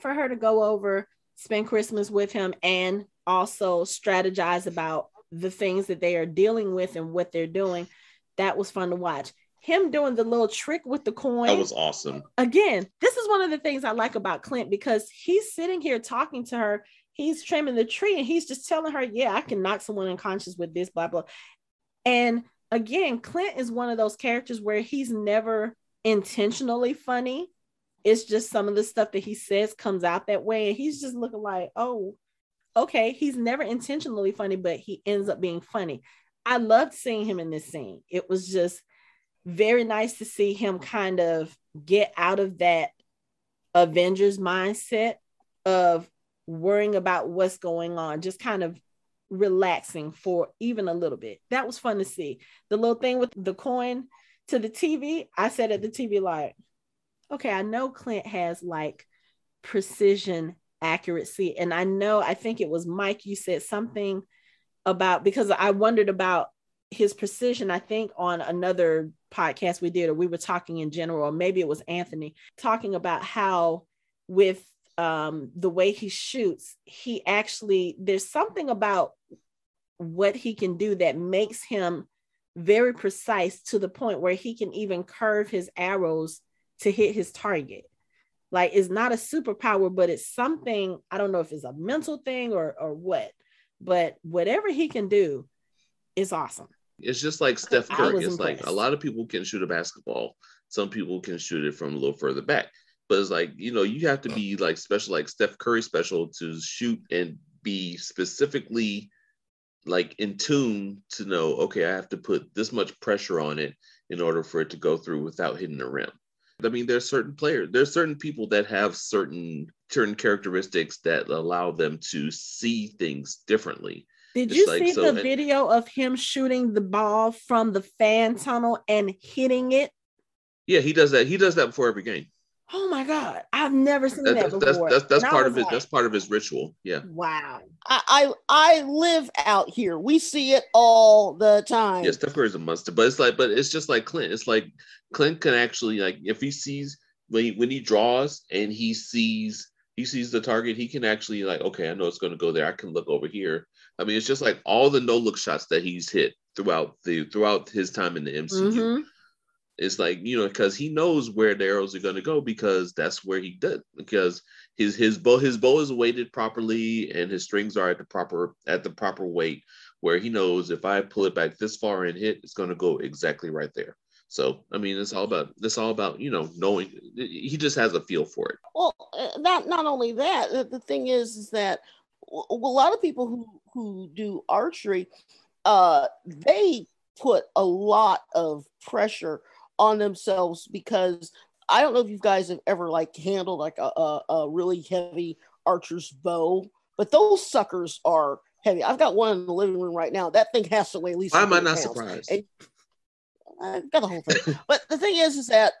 for her to go over spend christmas with him and also strategize about the things that they are dealing with and what they're doing that was fun to watch him doing the little trick with the coin. That was awesome. Again, is one of the things I like about Clint because he's sitting here talking to her. He's trimming the tree and he's just telling her, Yeah, I can knock someone unconscious with this, blah, blah. And again, Clint is one of those characters where he's never intentionally funny. It's just some of the stuff that he says comes out that way. And he's just looking like, Oh, okay. He's never intentionally funny, but he ends up being funny. I loved seeing him in this scene. It was just very nice to see him kind of get out of that Avengers mindset of worrying about what's going on, just kind of relaxing for even a little bit. That was fun to see. The little thing with the coin to the TV, I said at the TV, like, okay, I know Clint has like precision accuracy. And I know, I think it was Mike, you said something about because I wondered about his precision, I think on another podcast we did, or we were talking in general, or maybe it was Anthony talking about how with um, the way he shoots, he actually, there's something about what he can do that makes him very precise to the point where he can even curve his arrows to hit his target. Like it's not a superpower, but it's something, I don't know if it's a mental thing or or what, but whatever he can do is awesome. It's just like Steph Curry. It's impressed. like a lot of people can shoot a basketball. Some people can shoot it from a little further back. But it's like, you know, you have to be like special, like Steph Curry special to shoot and be specifically like in tune to know, okay, I have to put this much pressure on it in order for it to go through without hitting the rim. I mean, there's certain players, there's certain people that have certain certain characteristics that allow them to see things differently. Did you like, see so, the and, video of him shooting the ball from the fan tunnel and hitting it? Yeah, he does that. He does that before every game. Oh my god, I've never seen that, that before. That's that's, that's part of it. Like, that's part of his ritual. Yeah. Wow. I, I, I live out here. We see it all the time. Yeah, Steph Curry's a monster, but it's like, but it's just like Clint. It's like Clint can actually like if he sees when he, when he draws and he sees he sees the target, he can actually like, okay, I know it's going to go there. I can look over here. I mean, it's just like all the no look shots that he's hit throughout the throughout his time in the MCU. Mm-hmm. It's like you know because he knows where the arrows are going to go because that's where he did because his his bow his bow is weighted properly and his strings are at the proper at the proper weight where he knows if I pull it back this far and hit it's going to go exactly right there. So I mean, it's all about it's all about you know knowing. He just has a feel for it. Well, uh, not not only that. The thing is, is that a lot of people who who do archery, uh, they put a lot of pressure on themselves because I don't know if you guys have ever like handled like a, a, a really heavy archer's bow, but those suckers are heavy. I've got one in the living room right now. That thing has to weigh at least. Why am I not pounds. surprised? And, I got the whole thing. but the thing is, is that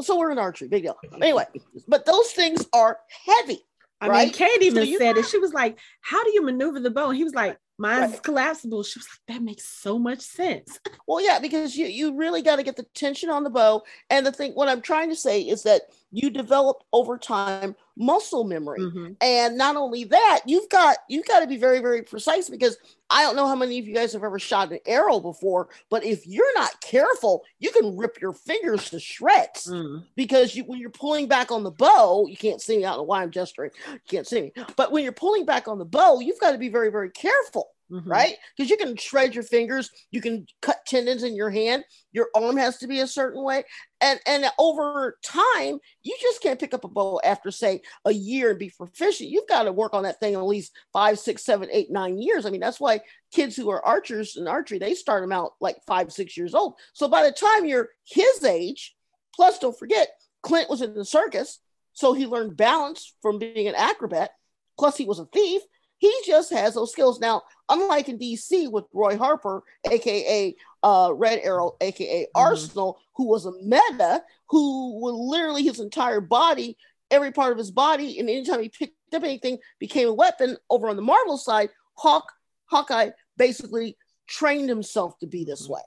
so we're in archery, big deal. Anyway, but those things are heavy. I right? mean, Kate even so said it. She was like, "How do you maneuver the bow?" And he was like, Mine's right. collapsible. She was like, that makes so much sense. Well, yeah, because you you really got to get the tension on the bow. And the thing, what I'm trying to say is that you develop over time muscle memory, mm-hmm. and not only that, you've got you've got to be very very precise because I don't know how many of you guys have ever shot an arrow before, but if you're not careful, you can rip your fingers to shreds mm. because you when you're pulling back on the bow, you can't see me. I don't know why I'm gesturing. You can't see me, but when you're pulling back on the bow, you've got to be very very careful mm-hmm. right? Because you can shred your fingers, you can cut tendons in your hand, your arm has to be a certain way. And and over time, you just can't pick up a bow after say a year and be proficient. You've got to work on that thing at least five, six, seven, eight, nine years. I mean, that's why kids who are archers in archery, they start them out like five, six years old. So by the time you're his age, plus don't forget, Clint was in the circus, so he learned balance from being an acrobat. Plus, he was a thief. He just has those skills. Now, unlike in DC with Roy Harper, aka uh, Red Arrow, aka mm-hmm. Arsenal, who was a meta, who would literally his entire body, every part of his body, and anytime he picked up anything, became a weapon. Over on the Marvel side, Hawk Hawkeye basically trained himself to be this way.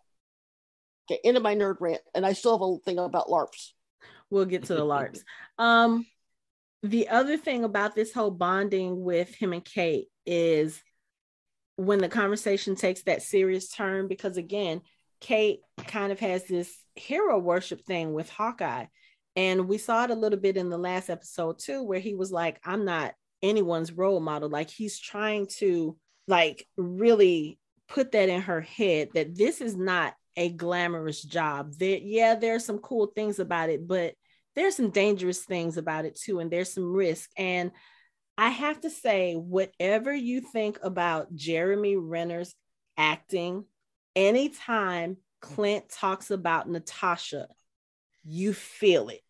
Okay, into my nerd rant, and I still have a thing about LARPs. We'll get to the LARPs. Um, the other thing about this whole bonding with him and Kate is when the conversation takes that serious turn, because again, Kate kind of has this hero worship thing with Hawkeye. And we saw it a little bit in the last episode too, where he was like, I'm not anyone's role model. Like he's trying to like really put that in her head that this is not a glamorous job. That yeah, there are some cool things about it, but there's some dangerous things about it too, and there's some risk. And I have to say, whatever you think about Jeremy Renner's acting, anytime Clint talks about Natasha, you feel it.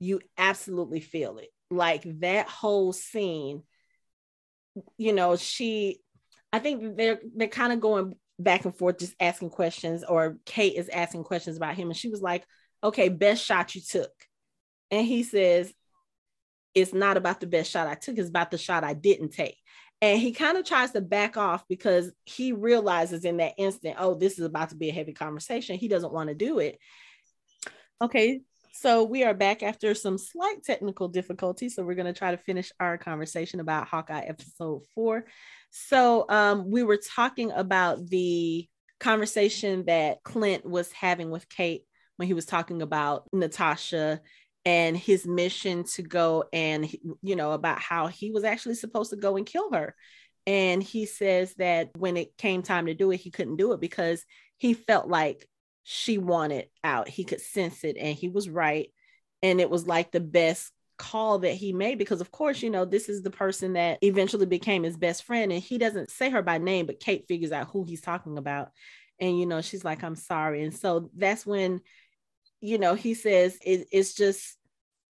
You absolutely feel it. Like that whole scene, you know, she, I think they're they're kind of going back and forth, just asking questions, or Kate is asking questions about him, and she was like, okay, best shot you took. And he says, it's not about the best shot I took, it's about the shot I didn't take. And he kind of tries to back off because he realizes in that instant, oh, this is about to be a heavy conversation. He doesn't want to do it. Okay, so we are back after some slight technical difficulties. So we're going to try to finish our conversation about Hawkeye episode four. So um, we were talking about the conversation that Clint was having with Kate when he was talking about Natasha and his mission to go and you know about how he was actually supposed to go and kill her. And he says that when it came time to do it he couldn't do it because he felt like she wanted out. He could sense it and he was right. And it was like the best call that he made because of course you know this is the person that eventually became his best friend and he doesn't say her by name but kate figures out who he's talking about. And you know she's like i'm sorry. And so that's when you know he says it, it's just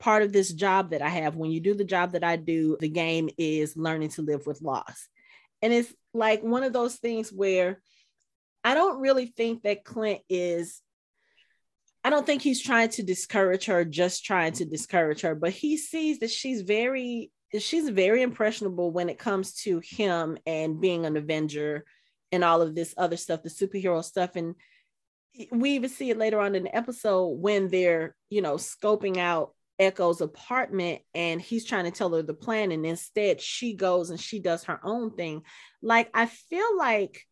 part of this job that i have when you do the job that i do the game is learning to live with loss and it's like one of those things where i don't really think that clint is I don't think he's trying to discourage her, just trying to discourage her, but he sees that she's very she's very impressionable when it comes to him and being an Avenger and all of this other stuff, the superhero stuff. And we even see it later on in the episode when they're, you know, scoping out Echo's apartment and he's trying to tell her the plan. And instead she goes and she does her own thing. Like, I feel like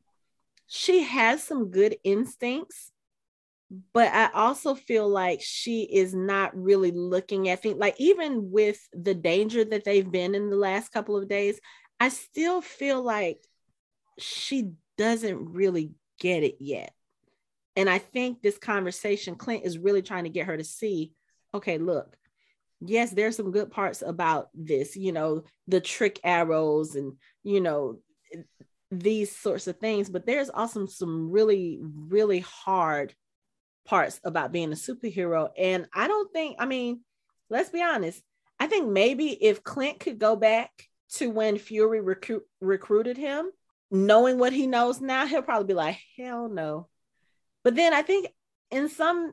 she has some good instincts but I also feel like she is not really looking at things like even with the danger that they've been in the last couple of days, I still feel like she doesn't really get it yet. And I think this conversation, Clint is really trying to get her to see okay, look, yes, there's some good parts about this, you know, the trick arrows and, you know, these sorts of things, but there's also some really, really hard parts about being a superhero. And I don't think, I mean, let's be honest. I think maybe if Clint could go back to when Fury recruit, recruited him, knowing what he knows now, he'll probably be like, hell no. But then I think in some,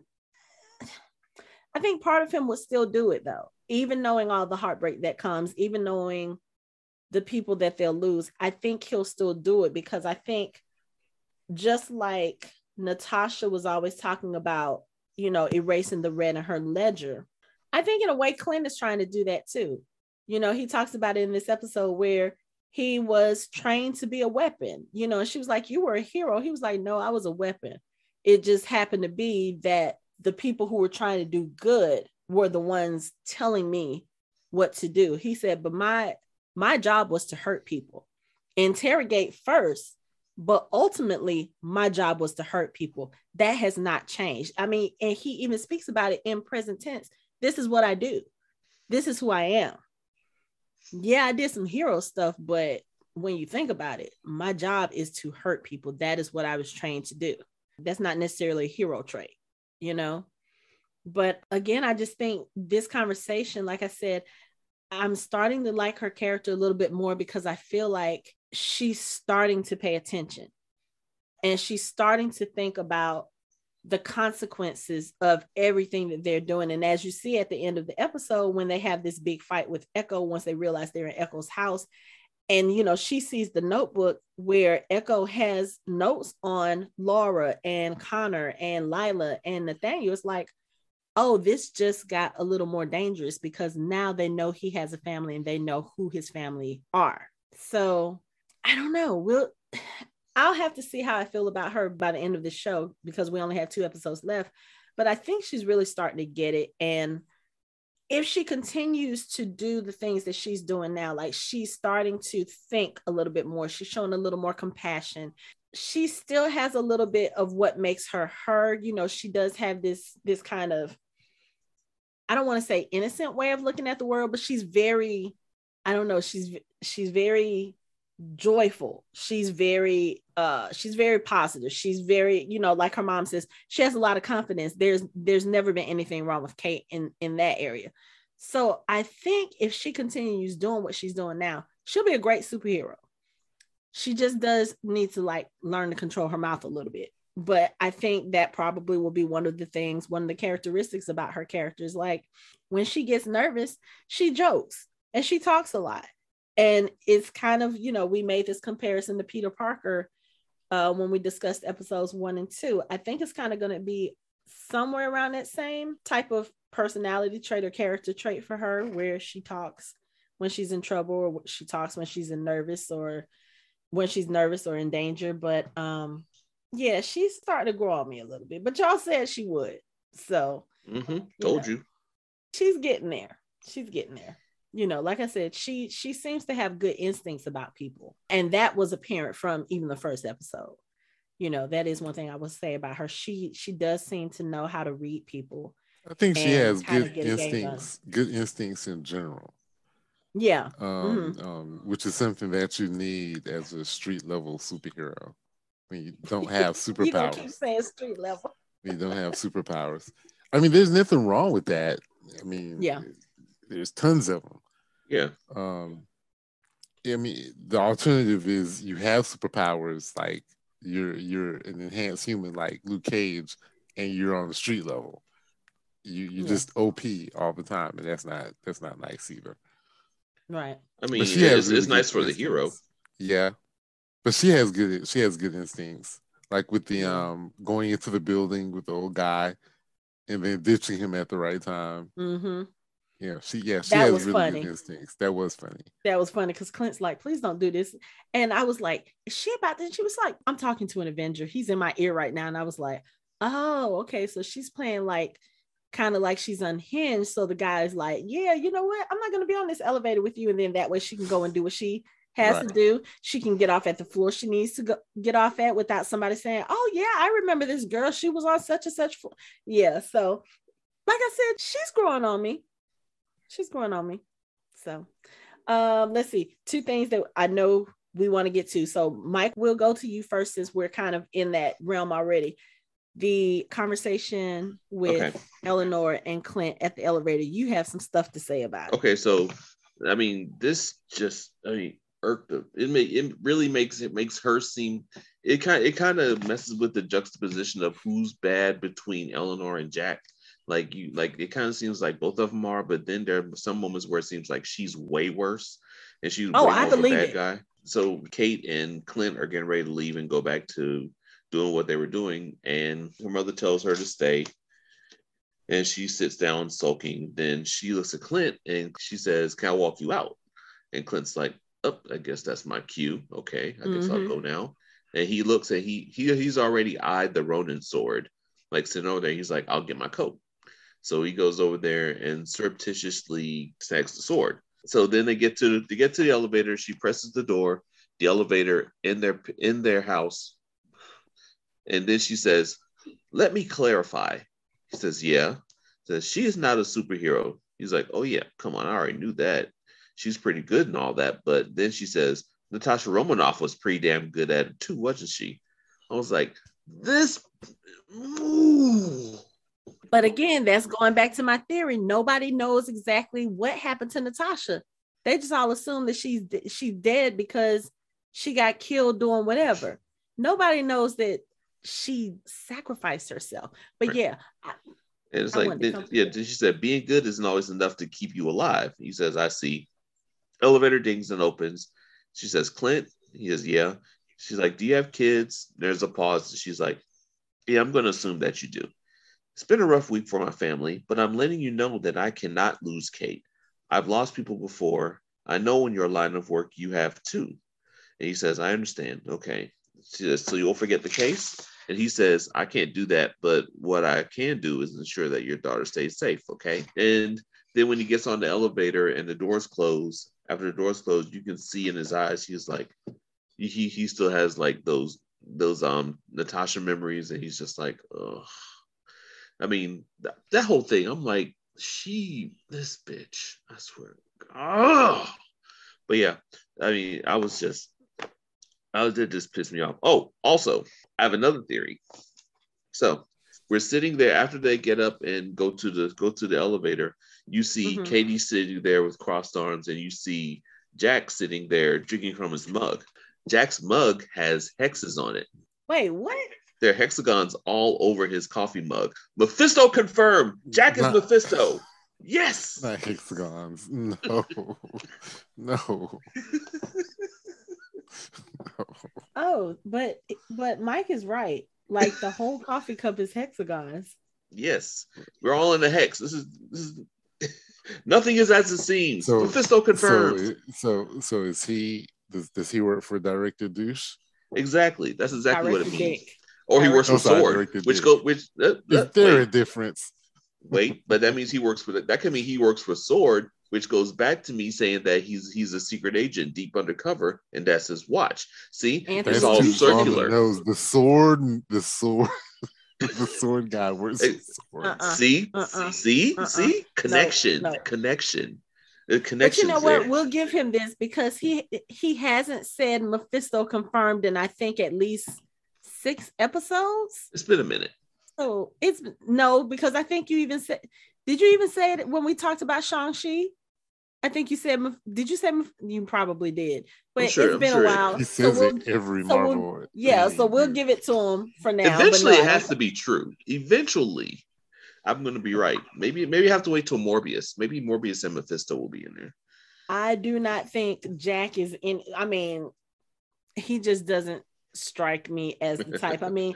I think part of him would still do it though, even knowing all the heartbreak that comes, even knowing the people that they'll lose. I think he'll still do it because I think just like Natasha was always talking about, you know, erasing the red in her ledger. I think in a way, Clint is trying to do that too. You know, he talks about it in this episode where he was trained to be a weapon, you know, and she was like, You were a hero. He was like, No, I was a weapon. It just happened to be that the people who were trying to do good were the ones telling me what to do. He said, But my my job was to hurt people, interrogate first, but ultimately my job was to hurt people. That has not changed. I mean and he even speaks about it in present tense. This is what i do. This is who i am. Yeah i did some hero stuff but when you think about it my job is to hurt people. That is what i was trained to do that's not necessarily a hero trait you know but again i just think this conversation like i said i'm starting to like her character a little bit more because i feel like she's starting to pay attention and she's starting to think about the consequences of everything that they're doing. And as you see at the end of the episode, when they have this big fight with Echo, once they realize they're in Echo's house, and you know, she sees the notebook where Echo has notes on Laura and Connor and Lila and Nathaniel. It's like, oh, this just got a little more dangerous because now they know he has a family and they know who his family are. So I don't know. We'll I'll have to see how I feel about her by the end of the show because we only have two episodes left. But I think she's really starting to get it. And if she continues to do the things that she's doing now, like she's starting to think a little bit more, she's showing a little more compassion. She still has a little bit of what makes her her. You know, she does have this this kind of I don't want to say innocent way of looking at the world, but she's very I don't know, she's she's very joyful. She's very uh she's very positive. She's very you know like her mom says she has a lot of confidence. There's there's never been anything wrong with kate in in that area. So i think if she continues doing what she's doing now she'll be a great superhero. She just does need to like learn to control her mouth a little bit. But i think that probably will be one of the things one of the characteristics about her characters like when she gets nervous she jokes and she talks a lot and it's kind of you know we made this comparison to peter parker uh, when we discussed episodes one and two. I think it's kind of going to be somewhere around that same type of personality trait or character trait for her where she talks when she's in trouble or she talks when she's in nervous or when she's nervous or in danger. But um yeah she's starting to grow on me a little bit. But y'all said she would. So mm-hmm. told you, know, you. She's getting there. She's getting there you know like i said she she seems to have good instincts about people and that was apparent from even the first episode you know that is one thing i would say about her she she does seem to know how to read people I think she has good instincts, good instincts in general. Yeah. Um, mm-hmm. um, which is something that you need as a street level superhero. When you don't have superpowers. you keep saying street level. you don't have superpowers. I mean, there's nothing wrong with that. I mean, yeah, there's tons of them. Yeah. Um, I mean, the alternative is you have superpowers, like you're you're an enhanced human, like Luke Cage, and you're on the street level. You you yeah. just OP all the time, and that's not that's not nice either. Right. I mean, she has really it's nice for the hero. Yeah, but she has good she has good instincts. Like with the um going into the building with the old guy, and then ditching him at the right time. Mm-hmm. Yeah, she yeah she that has really funny. good instincts. That was funny. That was funny because Clint's like, please don't do this, and I was like, is she about this? She was like, I'm talking to an Avenger. He's in my ear right now, and I was like, oh, okay, so she's playing like kind of like she's unhinged. So the guy is like, yeah, you know what? I'm not going to be on this elevator with you. And then that way she can go and do what she has right. to do. She can get off at the floor she needs to go, get off at without somebody saying, oh, yeah, I remember this girl. She was on such and such floor. Yeah. So, like I said, she's growing on me. She's growing on me. So, um, let's see. Two things that I know we want to get to. So, Mike, we'll go to you first since we're kind of in that realm already the conversation with okay. Eleanor and Clint at the elevator. You have some stuff to say about it. Okay, so I mean, this just I mean irked her. It may it really makes it makes her seem it kind it kind of messes with the juxtaposition of who's bad between Eleanor and Jack. Like you like it kind of seems like both of them are, but then there are some moments where it seems like she's way worse and she's oh, I believe it. guy. So Kate and Clint are getting ready to leave and go back to doing what they were doing. And her mother tells her to stay. And she sits down sulking. Then she looks at Clint and she says, Can I walk you out? And Clint's like, Up, oh, I guess that's my cue. Okay, I guess mm-hmm. I'll go now. And he looks and he he he's already eyed the Ronin sword, like sitting over there. He's like, I'll get my coat. So he goes over there and surreptitiously snacks the sword. So then they get to they get to the elevator. She presses the door. The elevator in their in their house and then she says, Let me clarify. He says, Yeah. Says she is not a superhero. He's like, Oh yeah, come on, I already knew that. She's pretty good and all that. But then she says, Natasha Romanoff was pretty damn good at it too, wasn't she? I was like, this ooh. But again, that's going back to my theory. Nobody knows exactly what happened to Natasha. They just all assume that she's she's dead because she got killed doing whatever. Nobody knows that she sacrificed herself. But yeah, I, and it's I like, it, yeah, she said, being good isn't always enough to keep you alive. He says, I see. Elevator dings and opens. She says, Clint. He says, yeah. She's like, do you have kids? There's a pause. She's like, yeah, I'm going to assume that you do. It's been a rough week for my family, but I'm letting you know that I cannot lose Kate. I've lost people before. I know in your line of work you have too. And he says, I understand. Okay. Says, so you'll forget the case? And he says, I can't do that, but what I can do is ensure that your daughter stays safe, okay? And then when he gets on the elevator and the doors close, after the doors close, you can see in his eyes, he's like, he he still has like those those um Natasha memories, and he's just like, oh, I mean, that, that whole thing, I'm like, she, this bitch, I swear, oh, but yeah, I mean, I was just Oh, that just pissed me off. Oh, also, I have another theory. So we're sitting there after they get up and go to the go to the elevator. You see mm-hmm. Katie sitting there with crossed arms, and you see Jack sitting there drinking from his mug. Jack's mug has hexes on it. Wait, what? There are hexagons all over his coffee mug. Mephisto confirmed. Jack is Not, Mephisto. Yes. Not hexagons. No. no. oh, but but Mike is right. Like the whole coffee cup is hexagons. Yes, we're all in the hex. This is this is nothing is as it seems. So, Mephisto confirmed. So, so, so is he? Does, does he work for Director Douche? Exactly. That's exactly Director what it means. Dick. Or he works for Sword, which go which. Uh, is there a difference? Wait, but that means he works for that. That can mean he works for Sword, which goes back to me saying that he's he's a secret agent deep undercover, and that's his watch. See, Anthony it's all circular. Knows the sword, the sword. the sword guy. Where's the sword? Uh-uh. See, uh-uh. see, uh-uh. see, connection, no, no. connection. The connection. But you know what? There. We'll give him this because he he hasn't said Mephisto confirmed in I think at least six episodes. It's been a minute. So it's no because I think you even said. Did you even say it when we talked about Shang Chi? I think you said. Did you say you probably did? But sure, it's been sure. a while. He says so we'll, it every so Marvel. We'll, yeah, so we'll give it to him for now. Eventually, no, it has to be true. Eventually, I'm going to be right. Maybe maybe I have to wait till Morbius. Maybe Morbius and Mephisto will be in there. I do not think Jack is in. I mean, he just doesn't strike me as the type. I mean,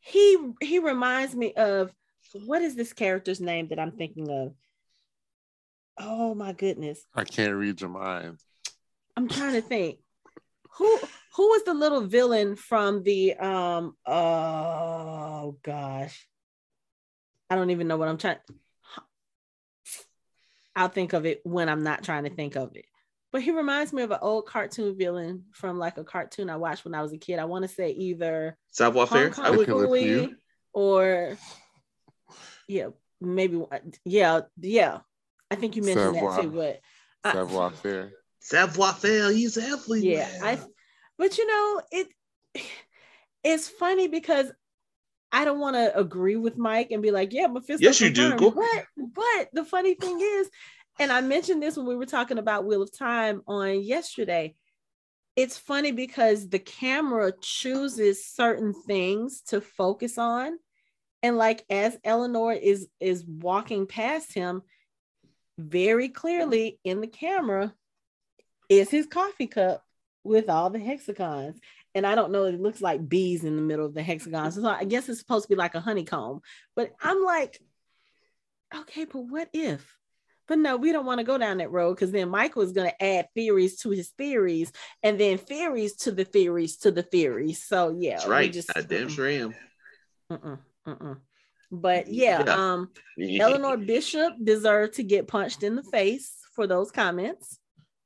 he he reminds me of what is this character's name that I'm thinking of? Oh my goodness. I can't read your mind. I'm trying to think. Who who was the little villain from the um oh gosh. I don't even know what I'm trying. I'll think of it when I'm not trying to think of it. But he reminds me of an old cartoon villain from like a cartoon I watched when I was a kid. I want to say either Savoir Faire or yeah, maybe yeah, yeah. I think you mentioned Savoir. that too, but uh, Savoir Faire. Savoir Faire, he's everywhere. Yeah, I. But you know it. It's funny because I don't want to agree with Mike and be like, yeah, Mephisto. Yes, you do. Go. But but the funny thing is, and I mentioned this when we were talking about Wheel of Time on yesterday. It's funny because the camera chooses certain things to focus on. And like as Eleanor is is walking past him, very clearly in the camera is his coffee cup with all the hexagons and I don't know, it looks like bees in the middle of the hexagons. So I guess it's supposed to be like a honeycomb. But I'm like, okay, but what if? But no, we don't want to go down that road because then Michael is going to add theories to his theories and then theories to the theories to the theories. So yeah, that's right. Just, I damn sure am. Uh-uh, uh-uh. But yeah, yeah. um, Eleanor Bishop deserved to get punched in the face for those comments.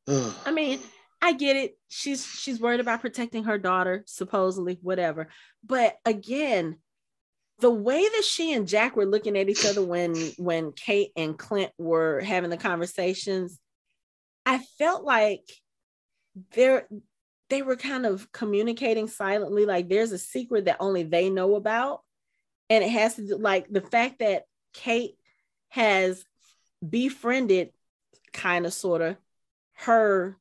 I mean, I get it. She's she's worried about protecting her daughter, supposedly, whatever. But again, the way that she and Jack were looking at each other when when Kate and Clint were having the conversations, I felt like they're they were kind of communicating silently, like there's a secret that only they know about. And it has to do like the fact that Kate has befriended kind of sort of her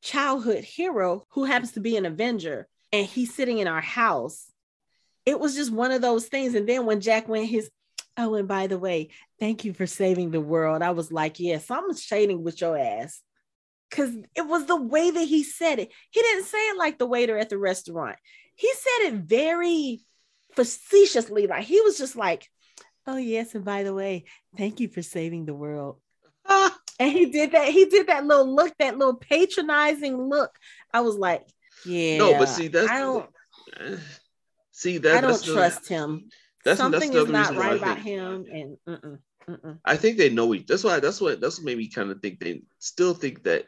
childhood hero who happens to be an Avenger and he's sitting in our house. It was just one of those things. And then when Jack went his, oh, and by the way, thank you for saving the world. I was like, yes, yeah, something's shading with your ass. Cause it was the way that he said it. He didn't say it like the waiter at the restaurant. He said it very facetiously. Like he was just like, oh yes, and by the way, thank you for saving the world. and he did that. He did that little look, that little patronizing look. I was like, yeah. No, but see, that's I don't see that I don't trust the, him. That's, Something that's is not right about him, and mm-mm, mm-mm. I think they know each. That's why. That's what. That's what made me kind of think they still think that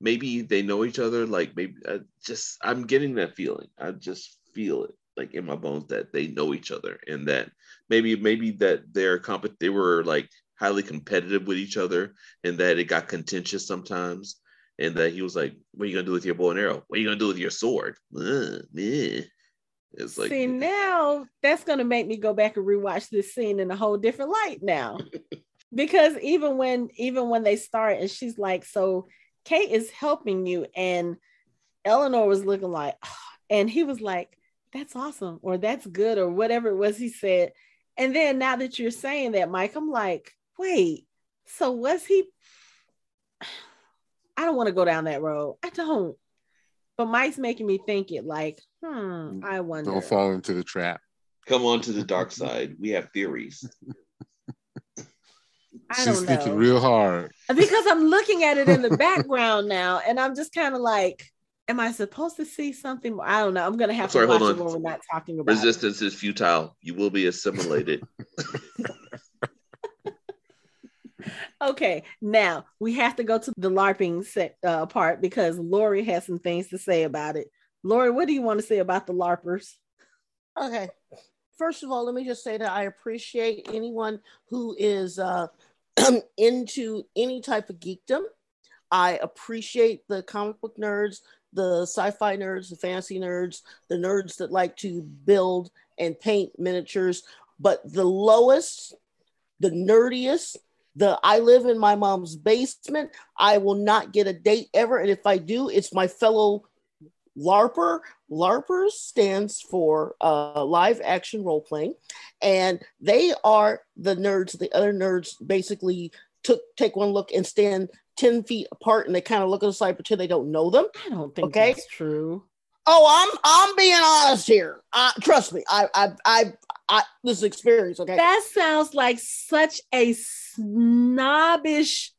maybe they know each other. Like maybe I just I'm getting that feeling. I just feel it like in my bones that they know each other, and that maybe maybe that they're comp. They were like highly competitive with each other and that it got contentious sometimes. And that he was like, What are you gonna do with your bow and arrow? What are you gonna do with your sword? Uh, It's like see now that's gonna make me go back and rewatch this scene in a whole different light now. because even when even when they start and she's like, So Kate is helping you, and Eleanor was looking like, oh, and he was like, That's awesome, or that's good, or whatever it was he said. And then now that you're saying that, Mike, I'm like, wait, so was he? I don't want to go down that road. I don't. But Mike's making me think it like, hmm, I wonder. Don't fall into the trap. Come on to the dark side. We have theories. I She's thinking real hard. Because I'm looking at it in the background now, and I'm just kind of like, am I supposed to see something? I don't know. I'm gonna have sorry, to watch it when we're not talking about resistance it. is futile. You will be assimilated. okay, now we have to go to the LARPing set, uh, part because Lori has some things to say about it. Lori, what do you want to say about the LARPers? Okay. first of all, let me just say that I appreciate anyone who is uh, into any type of geekdom. I appreciate the comic book nerds, the sci-fi nerds, the fantasy nerds, the nerds that like to build and paint miniatures. But the lowest, the nerdiest, the I live in my mom's basement. I will not get a date ever. And if I do, it's my fellow LARPer. LARPers stands for uh, live action role playing, and they are the nerds. The other nerds basically took take one look and stand 10 feet apart and they kind of look at the side pretend they don't know them. I don't think okay? that's true. Oh, I'm I'm being honest here. Uh, trust me. I I I I this experience. Okay. That sounds like such a snobbish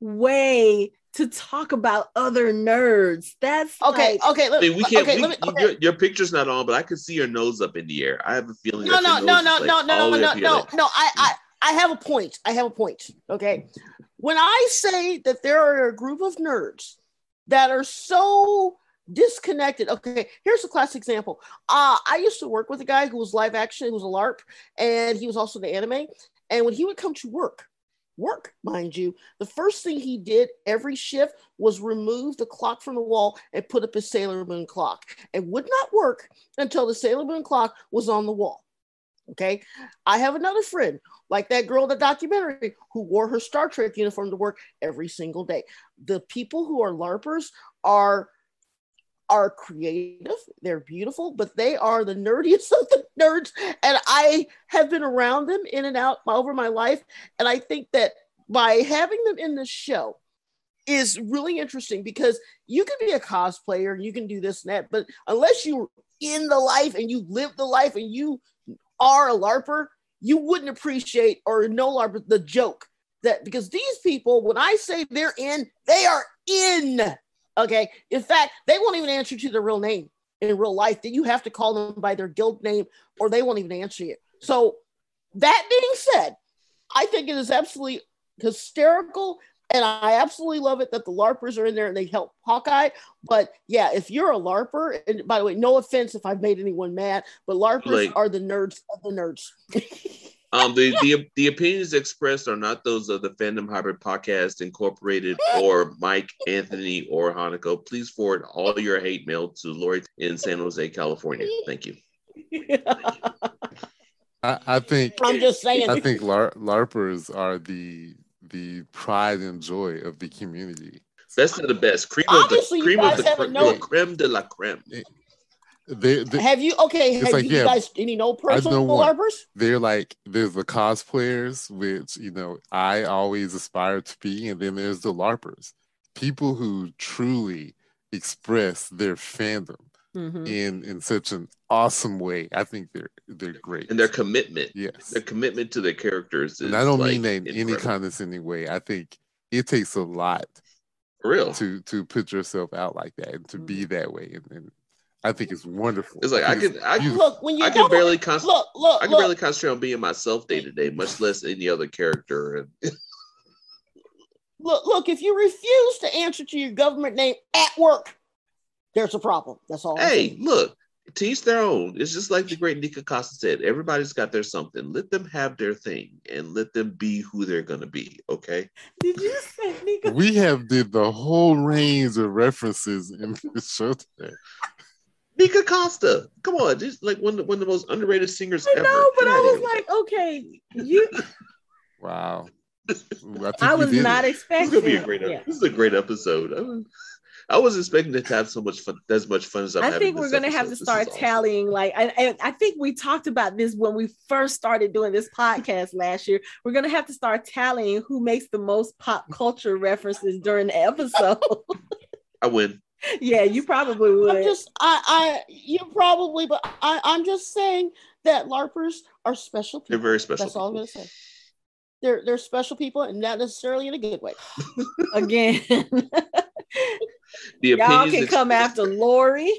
way to talk about other nerds. That's okay. Like, okay, look, we can't. Okay, we, me, okay. Your, your, picture's not on, but I can see your nose up in the air. I have a feeling. No, no, no, no, like no, no, no, no, no, like, no. I, I, I have a point. I have a point. Okay, when I say that there are a group of nerds that are so disconnected. Okay, here's a classic example. Uh, I used to work with a guy who was live action, who was a LARP, and he was also the anime. And when he would come to work, work, mind you, the first thing he did every shift was remove the clock from the wall and put up his Sailor Moon clock. It would not work until the Sailor Moon clock was on the wall. Okay. I have another friend, like that girl in the documentary, who wore her Star Trek uniform to work every single day. The people who are LARPers are are creative, they're beautiful, but they are the nerdiest of the nerds. And I have been around them in and out over my life. And I think that by having them in the show is really interesting because you can be a cosplayer and you can do this and that, but unless you're in the life and you live the life and you are a LARPer, you wouldn't appreciate or know LARPer the joke that because these people, when I say they're in, they are in Okay. In fact, they won't even answer to their real name in real life. That you have to call them by their guild name or they won't even answer you. So, that being said, I think it is absolutely hysterical. And I absolutely love it that the LARPers are in there and they help Hawkeye. But yeah, if you're a LARPer, and by the way, no offense if I've made anyone mad, but LARPers like, are the nerds of the nerds. Um, the, the the opinions expressed are not those of the Fandom Hybrid Podcast Incorporated or Mike, Anthony, or Hanako. Please forward all your hate mail to Lori in San Jose, California. Thank you. I, I think I'm just saying. I think LAR- LARPers are the the pride and joy of the community. Best of the best, cream Obviously, of the cream of the cre- creme de la creme. They, they, have you okay? Have like, you yeah, guys any know personal know LARPers? They're like there's the cosplayers, which you know I always aspire to be, and then there's the LARPers, people who truly express their fandom mm-hmm. in in such an awesome way. I think they're they're great, and their commitment, yes, their commitment to their characters. and I don't like mean that in any condescending way. I think it takes a lot, For real, to to put yourself out like that and to mm-hmm. be that way, and, and I think it's wonderful. It's like I, could, I can look when you I can barely concentrate. Look, look, I can look. barely concentrate on being myself day to day, much less any other character. look, look, if you refuse to answer to your government name at work, there's a problem. That's all. Hey, look, teach their own. It's just like the great Nikka Costa said. Everybody's got their something. Let them have their thing and let them be who they're gonna be. Okay. Did you say Nikka? We have did the whole range of references in this show today. Nikka Costa. Come on, just like one of, one of the most underrated singers I ever. know, but I was like, okay, you. wow. I, I was not expecting. This is gonna be a great. Yeah. This is a great episode. I, was, I was expecting to have so much fun, as much fun as I'm I think we're gonna episode. have to start tallying. Awesome. Like, I, I think we talked about this when we first started doing this podcast last year. We're gonna have to start tallying who makes the most pop culture references during the episode. I win yeah, you probably would. I'm just, I, I, you probably, but I, I'm just saying that LARPers are special people. They're very special. That's all I'm gonna say. They're they're special people, and not necessarily in a good way. Again, the y'all can come after Lori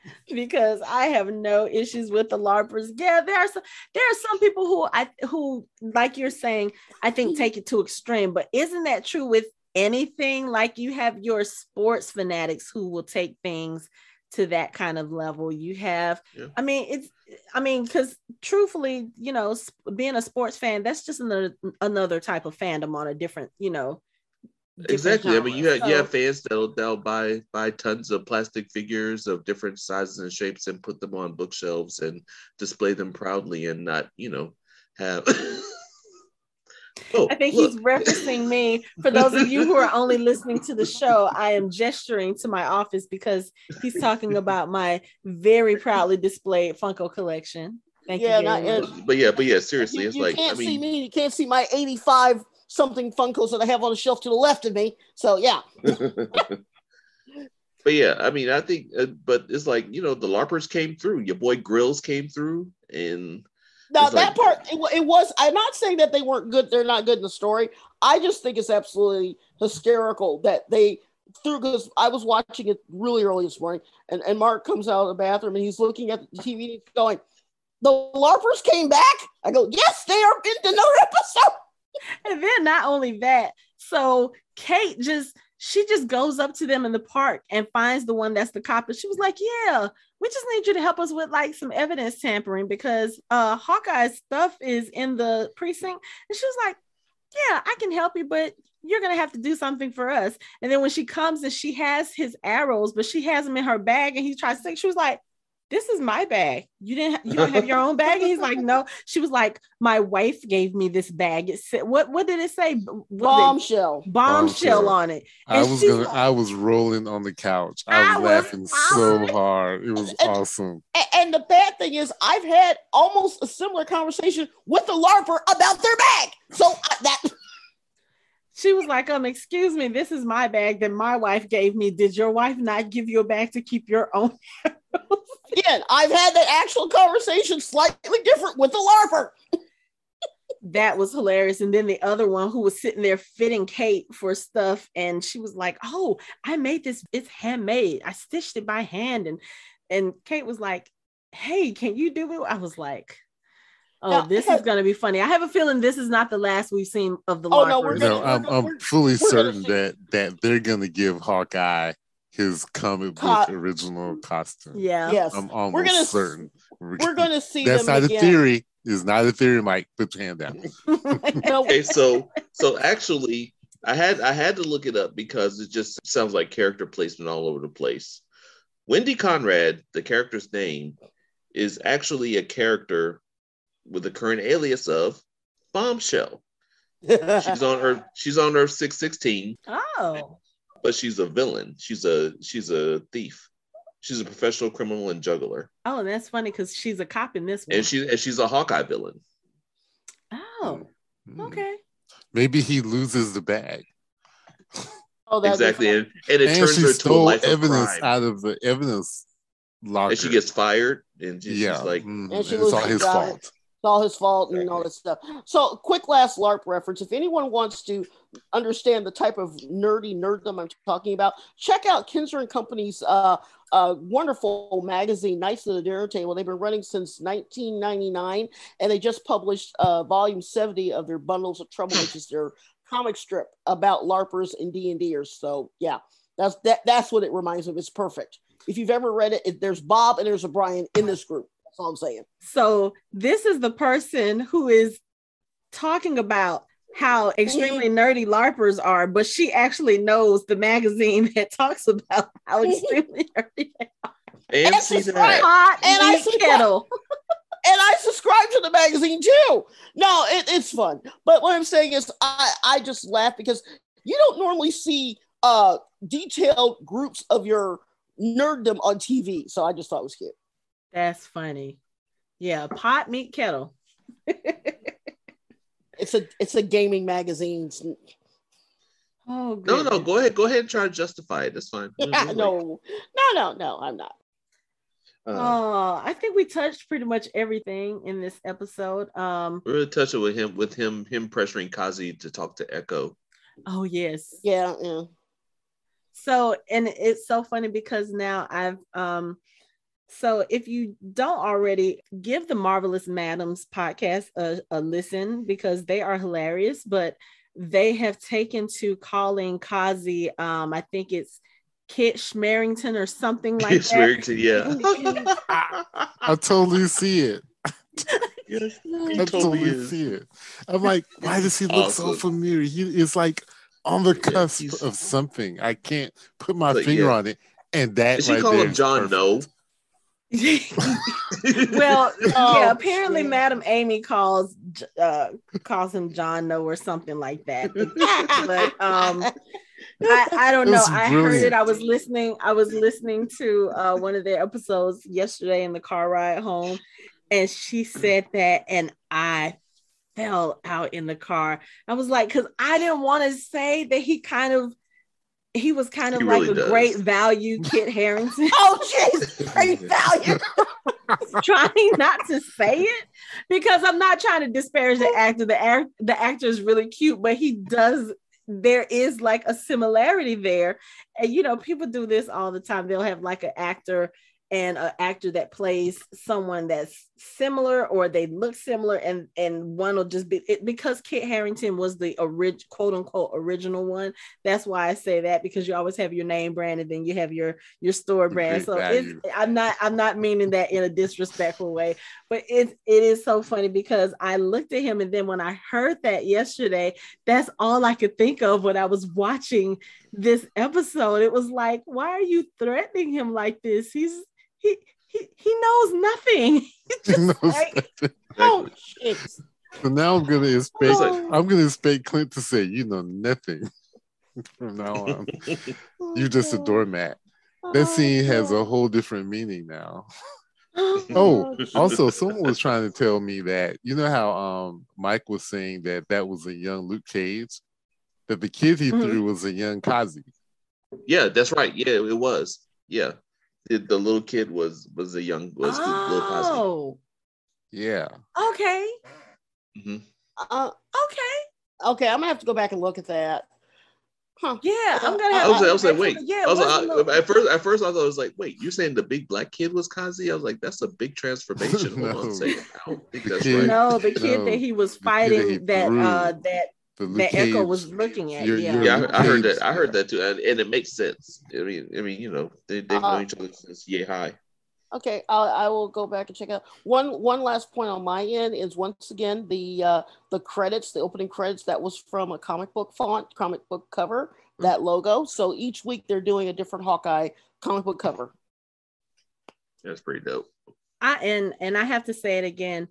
because I have no issues with the LARPers. Yeah, there are some there are some people who I who like you're saying I think mm-hmm. take it to extreme, but isn't that true with anything like you have your sports fanatics who will take things to that kind of level. You have, yeah. I mean, it's, I mean, because truthfully, you know, being a sports fan, that's just another another type of fandom on a different, you know. Exactly. Genre. I mean, you have so, you have fans that'll they'll buy buy tons of plastic figures of different sizes and shapes and put them on bookshelves and display them proudly and not, you know, have Oh, I think look. he's referencing me. For those of you who are only listening to the show, I am gesturing to my office because he's talking about my very proudly displayed Funko collection. Thank yeah, you. Not, but yeah, but yeah, seriously, you, it's you like can't I mean, see me. You can't see my 85 something Funkos that I have on the shelf to the left of me. So yeah. but yeah, I mean, I think, uh, but it's like you know, the larpers came through. Your boy Grills came through, and now it's that like, part, it, it, was. I'm not saying that they weren't good. They're not good in the story. I just think it's absolutely hysterical that they through because I was watching it really early this morning, and, and Mark comes out of the bathroom and he's looking at the TV and he's going, "The LARPers came back." I go, "Yes, they are in another episode." And then not only that, so Kate just she just goes up to them in the park and finds the one that's the cop, and she was like, "Yeah, we just need you to help us with like some evidence tampering because uh Hawkeye's stuff is in the precinct. And she was like, Yeah, I can help you, but you're gonna have to do something for us. And then when she comes and she has his arrows, but she has them in her bag and he tries to take, she was like, this is my bag. You didn't you don't have your own bag? And he's like, no. She was like, my wife gave me this bag. It said, what what did it say? Was bombshell. It bombshell on it. And I was gonna like, I was rolling on the couch. I was, I was laughing so hard. It was and, awesome. And the bad thing is I've had almost a similar conversation with the LARPer about their bag. So I, that she was like, um, excuse me, this is my bag that my wife gave me. Did your wife not give you a bag to keep your own? Again, I've had that actual conversation slightly different with the LARPer. that was hilarious. And then the other one who was sitting there fitting Kate for stuff, and she was like, "Oh, I made this. It's handmade. I stitched it by hand." And and Kate was like, "Hey, can you do it?" I was like, Oh, now, this is going to be funny. I have a feeling this is not the last we've seen of the. Oh no, we're gonna, no, I'm, I'm fully certain that that they're going to give Hawkeye his comic book original costume. Yeah. Yes. I'm almost we're gonna, certain. We're, we're going to see. That's not again. a theory. Is not a theory, Mike. Put your hand down. okay, so so actually, I had I had to look it up because it just sounds like character placement all over the place. Wendy Conrad, the character's name, is actually a character with the current alias of Bombshell. she's on her she's on her 616. Oh. But she's a villain. She's a she's a thief. She's a professional criminal and juggler. Oh, that's funny because she's a cop in this one. And she and she's a Hawkeye villain. Oh, mm. okay. Maybe he loses the bag. Oh, exactly, and, and, it and turns her to a life evidence out of the evidence locker. And she gets fired, and she's yeah. like, mm-hmm. and she it's all his fault. It's all his fault and all that stuff. So, quick last LARP reference. If anyone wants to understand the type of nerdy nerddom I'm talking about, check out Kenzer and Company's uh, uh, wonderful magazine, Knights of the Dinner Table. They've been running since 1999, and they just published uh, volume 70 of their Bundles of Trouble, which is their comic strip about LARPers and D&Ders. So, yeah, that's that. That's what it reminds me of. It's perfect. If you've ever read it, it there's Bob and there's Brian in this group. That's all I'm saying. So this is the person who is talking about how extremely nerdy LARPers are, but she actually knows the magazine that talks about how extremely nerdy they are. And, and she's hot and I kettle. and I subscribe to the magazine too. No, it, it's fun. But what I'm saying is I, I just laugh because you don't normally see uh detailed groups of your nerddom on TV. So I just thought it was cute. That's funny. Yeah, pot meet kettle. It's a it's a gaming magazine. Oh goodness. no, no, go ahead, go ahead and try to justify it. That's fine. Yeah, no, no, no, no, I'm not. Uh, uh, I think we touched pretty much everything in this episode. Um, we're gonna touch it with him, with him, him pressuring Kazi to talk to Echo. Oh yes, yeah, yeah. So, and it's so funny because now I've um so if you don't already give the Marvelous Madams podcast a, a listen because they are hilarious, but they have taken to calling Kazi, um, I think it's Kit Schmerington or something like Kit that. Schmerington, yeah. I, I, totally see it. yes, I totally, totally see it. I'm like, why does he look awesome. so familiar? He is like on the cusp yeah, of something. I can't put my finger yeah. on it. And that Did she right call him John No? well, oh, yeah. Apparently, shit. Madam Amy calls uh, calls him John No or something like that. but um, I, I don't know. I heard it. I was listening. I was listening to uh, one of their episodes yesterday in the car ride home, and she said that, and I fell out in the car. I was like, because I didn't want to say that he kind of he was kind of he like really a does. great value Kit Harington. oh, jeez, great value. trying not to say it because I'm not trying to disparage the actor. The act, the actor is really cute, but he does. There is like a similarity there, and you know, people do this all the time. They'll have like an actor and an actor that plays someone that's similar or they look similar and and one will just be it, because Kit Harington was the orig, quote unquote original one that's why I say that because you always have your name brand and then you have your your store brand. So it's, I'm not I'm not meaning that in a disrespectful way but it it is so funny because I looked at him and then when I heard that yesterday that's all I could think of when I was watching this episode. It was like why are you threatening him like this? He's he he, he knows nothing. He knows like, nothing. Oh shit. So now I'm gonna expect oh. I'm gonna expect Clint to say, you know nothing from now on. You're just a doormat. That scene has a whole different meaning now. oh, also, someone was trying to tell me that you know how um Mike was saying that that was a young Luke Cage, that the kid he mm-hmm. threw was a young Kazi. Yeah, that's right. Yeah, it was. Yeah, the, the little kid was was a young was oh. little Cosby. Oh. Yeah. Okay. Mm-hmm. Uh, okay. Okay, I'm gonna have to go back and look at that. Huh. Yeah, I'm gonna. Have, I was, like, I was like, wait. Yeah, I was like, I, at first, at first, I thought it was like, wait, you're saying the big black kid was Kazi? I was like, that's a big transformation. no. Hold on, say, I don't think that's right. No, the kid no. that he was fighting, that, that uh, that the Echo was looking at. You're, yeah, you're yeah, I, I, heard that. I heard that too, and, and, it makes sense. I mean, I mean, you know, they they know uh, each other since yay high. Okay, I'll, I will go back and check out one. One last point on my end is once again the uh, the credits, the opening credits that was from a comic book font, comic book cover, mm-hmm. that logo. So each week they're doing a different Hawkeye comic book cover. That's pretty dope. I and and I have to say it again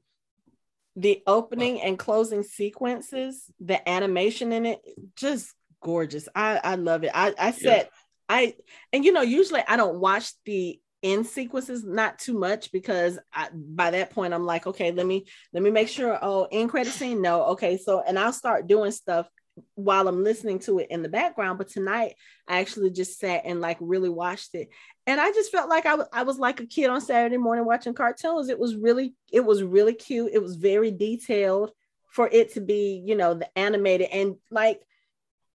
the opening and closing sequences, the animation in it, just gorgeous. I I love it. I I said yeah. I and you know usually I don't watch the end sequences not too much because I, by that point I'm like okay let me let me make sure oh end credit scene no okay so and I'll start doing stuff while I'm listening to it in the background. But tonight I actually just sat and like really watched it. And I just felt like I, w- I was like a kid on Saturday morning watching cartoons. It was really, it was really cute. It was very detailed for it to be, you know, the animated and like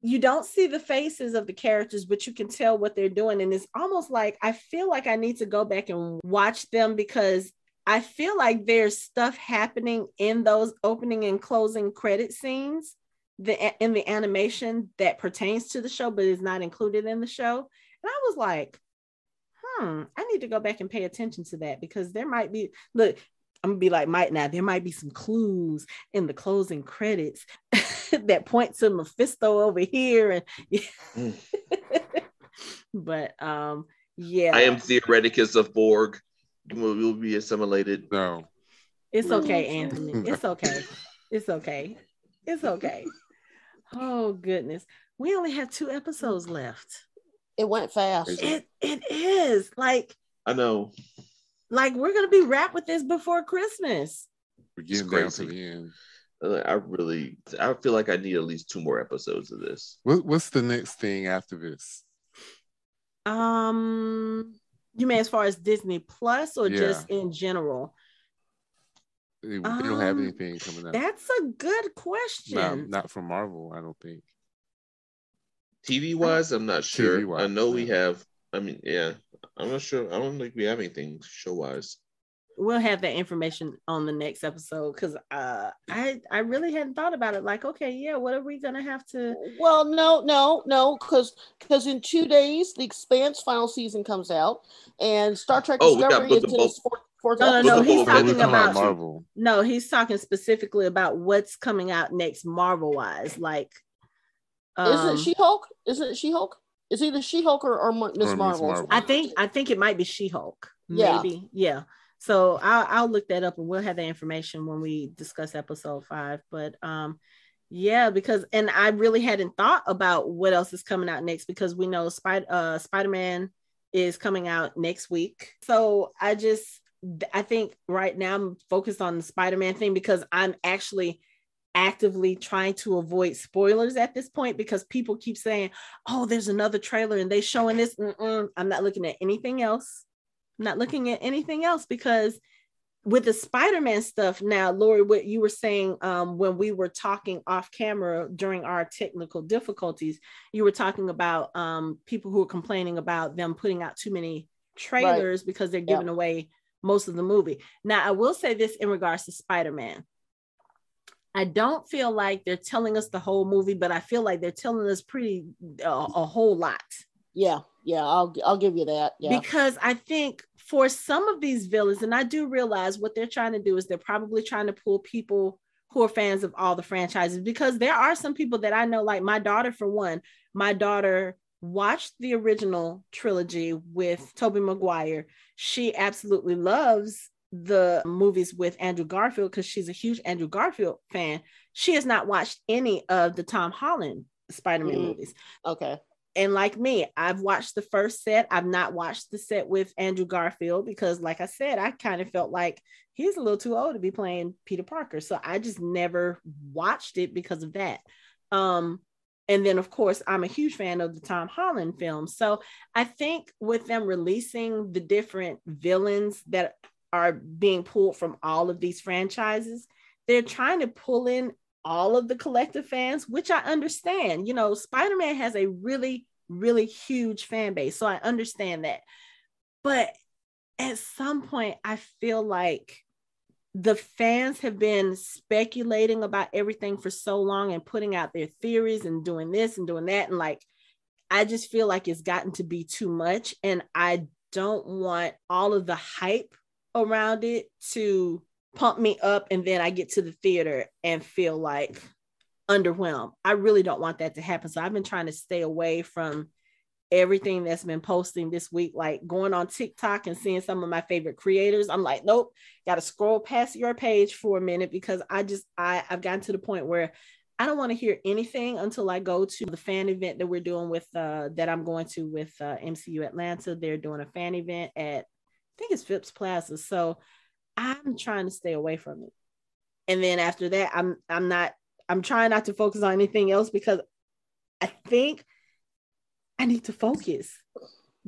you don't see the faces of the characters, but you can tell what they're doing. And it's almost like I feel like I need to go back and watch them because I feel like there's stuff happening in those opening and closing credit scenes the in the animation that pertains to the show but is not included in the show. And i was like hmm i need to go back and pay attention to that because there might be look i'm gonna be like might now there might be some clues in the closing credits that point to mephisto over here and yeah. mm. but um yeah. I am theoreticus of borg. Will, will be assimilated. No. It's okay anthony. It's okay. It's okay. It's okay Oh goodness. We only have two episodes left. It went fast. It it is. Like I know. Like we're gonna be wrapped with this before Christmas. We're getting down to the end. I really I feel like I need at least two more episodes of this. What, what's the next thing after this? Um you mean as far as Disney Plus or yeah. just in general? They, um, don't have um, anything coming up. That's a good question. Not, not from Marvel, I don't think. TV wise, I'm not sure. I know we have. I mean, yeah, I'm not sure. I don't think we have anything show wise. we'll have that information on the next episode because uh, I I really hadn't thought about it. Like, okay, yeah, what are we gonna have to? Well, no, no, no, because because in two days the Expanse final season comes out, and Star Trek oh, Discovery is in its fourth. Fourth no, no, no. He's talking about Marvel. No, he's talking specifically about what's coming out next, Marvel wise. Like, um, isn't She Hulk? Isn't it She Hulk? Is either She Hulk or, or Miss Marvel. Marvel. I think I think it might be She Hulk. Yeah. Maybe. Yeah. So I'll I'll look that up and we'll have the information when we discuss episode five. But um yeah, because and I really hadn't thought about what else is coming out next because we know Spider uh Spider-Man is coming out next week. So I just I think right now I'm focused on the Spider-Man thing because I'm actually actively trying to avoid spoilers at this point because people keep saying, "Oh, there's another trailer and they showing this." Mm-mm. I'm not looking at anything else. I'm not looking at anything else because with the Spider-Man stuff now, Lori, what you were saying um, when we were talking off camera during our technical difficulties, you were talking about um, people who are complaining about them putting out too many trailers right. because they're giving away most of the movie. Now, I will say this in regards to Spider-Man. I don't feel like they're telling us the whole movie, but I feel like they're telling us pretty uh, a whole lot. Yeah, yeah, I'll I'll give you that. Yeah. Because I think for some of these villains, and I do realize what they're trying to do is they're probably trying to pull people who are fans of all the franchises because there are some people that I know, like my daughter, for one, my daughter watched the original trilogy with Tobey Maguire. She absolutely loves the movies with Andrew Garfield because she's a huge Andrew Garfield fan. She has not watched any of the Tom Holland Spider-Man mm. movies. Okay. And like me, I've watched the first set. I've not watched the set with Andrew Garfield because, like I said, I kind of felt like he's a little too old to be playing Peter Parker. So I just never watched it because of that. Um, and then, of course, I'm a huge fan of the Tom Holland films. So I think with them releasing the different villains that are being pulled from all of these franchises, they're trying to pull in all of the collective fans, which I understand. You know, Spider Man has a really, really huge fan base. So I understand that. But at some point, I feel like the fans have been speculating about everything for so long and putting out their theories and doing this and doing that. And like, I just feel like it's gotten to be too much. And I don't want all of the hype around it to pump me up and then I get to the theater and feel like underwhelmed. I really don't want that to happen. So I've been trying to stay away from everything that's been posting this week, like going on TikTok and seeing some of my favorite creators. I'm like, nope, got to scroll past your page for a minute because I just I I've gotten to the point where I don't want to hear anything until I go to the fan event that we're doing with uh that I'm going to with uh, MCU Atlanta. They're doing a fan event at I think it's Phipps Plaza. So I'm trying to stay away from it. And then after that, I'm I'm not I'm trying not to focus on anything else because I think I need to focus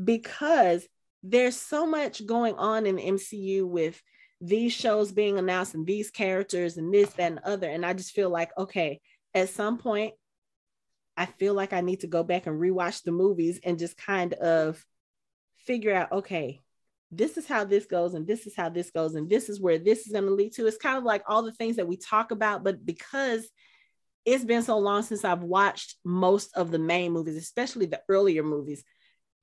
because there's so much going on in the MCU with these shows being announced and these characters and this, that, and other. And I just feel like, okay, at some point, I feel like I need to go back and rewatch the movies and just kind of figure out, okay, this is how this goes and this is how this goes and this is where this is going to lead to it's kind of like all the things that we talk about but because it's been so long since i've watched most of the main movies especially the earlier movies.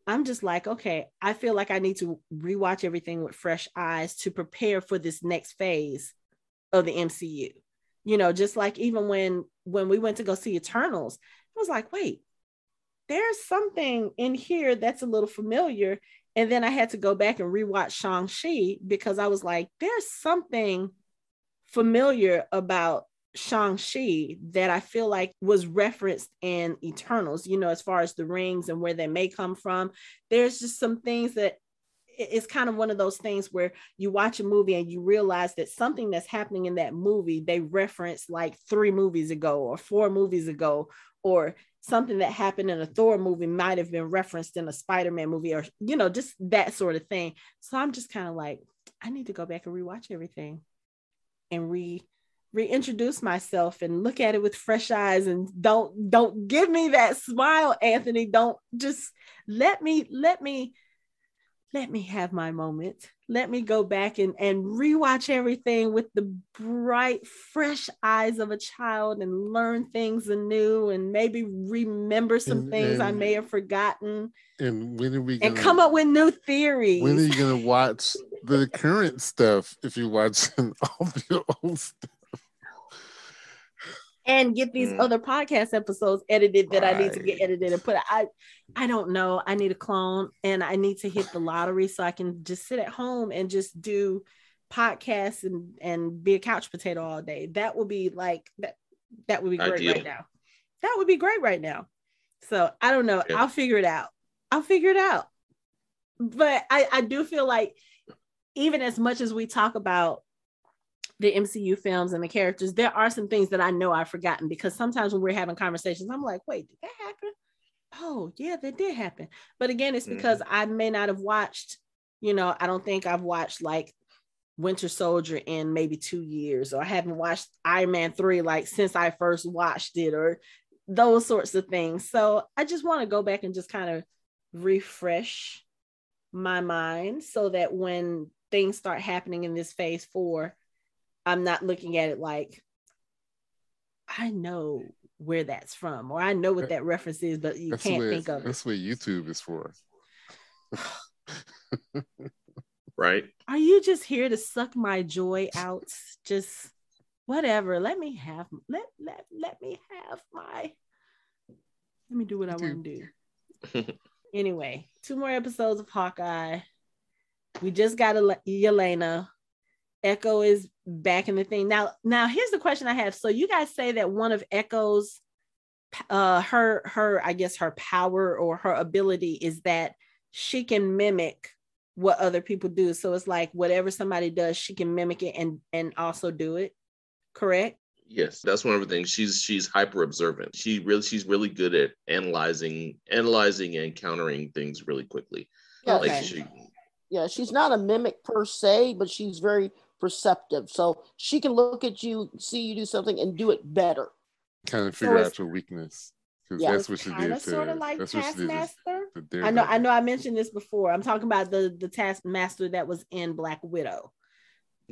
I'm just like okay i feel like i need to rewatch everything with fresh eyes to prepare for this next phase of the mcu you know just like even when when we went to go see eternals i was like wait there's something in here that's a little familiar. And then I had to go back and rewatch Shang-Chi because I was like, there's something familiar about Shang-Chi that I feel like was referenced in Eternals, you know, as far as the rings and where they may come from. There's just some things that it's kind of one of those things where you watch a movie and you realize that something that's happening in that movie they referenced like three movies ago or four movies ago or something that happened in a Thor movie might have been referenced in a Spider-Man movie or you know just that sort of thing. So I'm just kind of like I need to go back and rewatch everything and re reintroduce myself and look at it with fresh eyes and don't don't give me that smile Anthony don't just let me let me let me have my moment. Let me go back and, and rewatch everything with the bright, fresh eyes of a child and learn things anew and maybe remember some and, things and, I may have forgotten. And when are we gonna, and come up with new theories? When are you gonna watch the current stuff if you're watching all your old stuff? And get these mm. other podcast episodes edited that right. I need to get edited and put. I I don't know. I need a clone and I need to hit the lottery so I can just sit at home and just do podcasts and and be a couch potato all day. That would be like that. That would be great Ideal. right now. That would be great right now. So I don't know. Yeah. I'll figure it out. I'll figure it out. But I I do feel like even as much as we talk about the MCU films and the characters, there are some things that I know I've forgotten because sometimes when we're having conversations, I'm like, wait, did that happen? Oh, yeah, that did happen. But again, it's because mm-hmm. I may not have watched, you know, I don't think I've watched like Winter Soldier in maybe two years, or I haven't watched Iron Man 3 like since I first watched it, or those sorts of things. So I just want to go back and just kind of refresh my mind so that when things start happening in this phase four, I'm not looking at it like I know where that's from or I know what that reference is, but you that's can't think of that's it. what YouTube is for. right. Are you just here to suck my joy out? Just whatever. Let me have let let let me have my let me do what I want to do. anyway, two more episodes of Hawkeye. We just got a Yelena. Echo is back in the thing. Now, now here's the question I have. So you guys say that one of Echo's uh her her I guess her power or her ability is that she can mimic what other people do. So it's like whatever somebody does, she can mimic it and and also do it. Correct? Yes, that's one of the things. She's she's hyper observant. She really she's really good at analyzing analyzing and countering things really quickly. Yeah, like she yeah, she's not a mimic per se, but she's very perceptive. So she can look at you, see you do something, and do it better. Kind of figure so out your weakness. Yeah, that's what she did. To, sort of like Taskmaster. I know. I know. I mentioned this before. I'm talking about the the Taskmaster that was in Black Widow.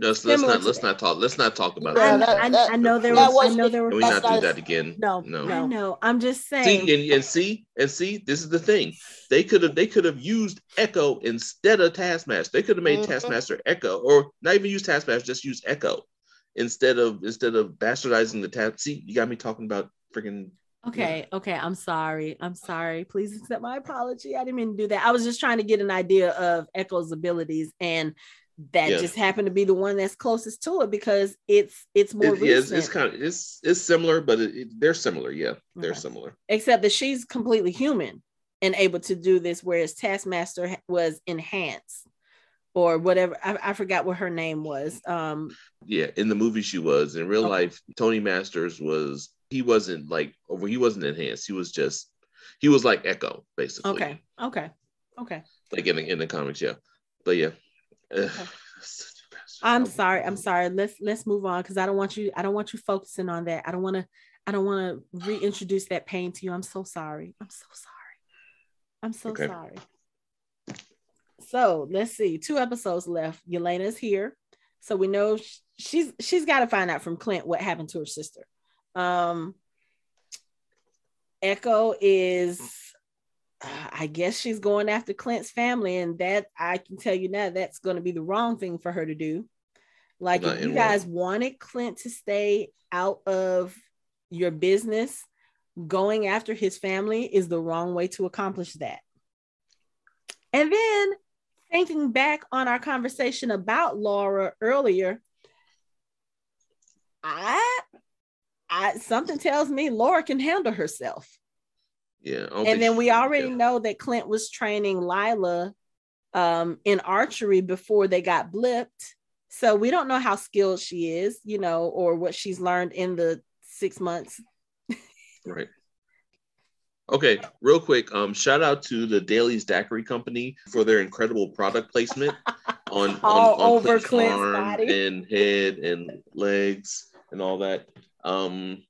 Let's, let's not let's not talk let's not talk about yeah, that. I, that, I, know there was, was, I know there were. we not do that again? No, no, no. I know. I'm just saying. See and, and see and see. This is the thing. They could have they could have used Echo instead of Taskmaster. They could have made mm-hmm. Taskmaster Echo, or not even use Taskmaster, just use Echo instead of instead of bastardizing the task. See, you got me talking about freaking Okay, yeah. okay. I'm sorry. I'm sorry. Please accept my apology. I didn't mean to do that. I was just trying to get an idea of Echo's abilities and that just happened to be the one that's closest to it because it's it's more it, yeah, it's, it's, kind of it's it's similar but it, it, they're similar. Yeah they're okay. similar. Except that she's completely human and able to do this whereas taskmaster was enhanced or whatever. I, I forgot what her name was. Um yeah in the movie she was. In real okay. life tony masters was he wasn't like over he wasn't enhanced. He was just he was like echo basically. Okay okay okay. Like in the in the comics yeah. But yeah I'm sorry. I'm sorry. Let's let's move on because I don't want you. I don't want you focusing on that. I don't want to. I don't want to reintroduce that pain to you. I'm so sorry. I'm so sorry. I'm so okay. sorry. So let's see. Two episodes left. Yelena's here, so we know she's she's got to find out from Clint what happened to her sister. Um, Echo is I guess she's going after Clint's family, and that I can tell you now that's going to be the wrong thing for her to do. Like, Not if you guys wanted Clint to stay out of your business, going after his family is the wrong way to accomplish that. And then thinking back on our conversation about Laura earlier, I, I something tells me Laura can handle herself. Yeah. And then we already know that Clint was training Lila um, in archery before they got blipped. So we don't know how skilled she is, you know, or what she's learned in the six months. right. Okay, real quick, um, shout out to the Daily's Daiquiri Company for their incredible product placement on, on, on over Clint's, Clint's arm body. and head and legs and all that. Um,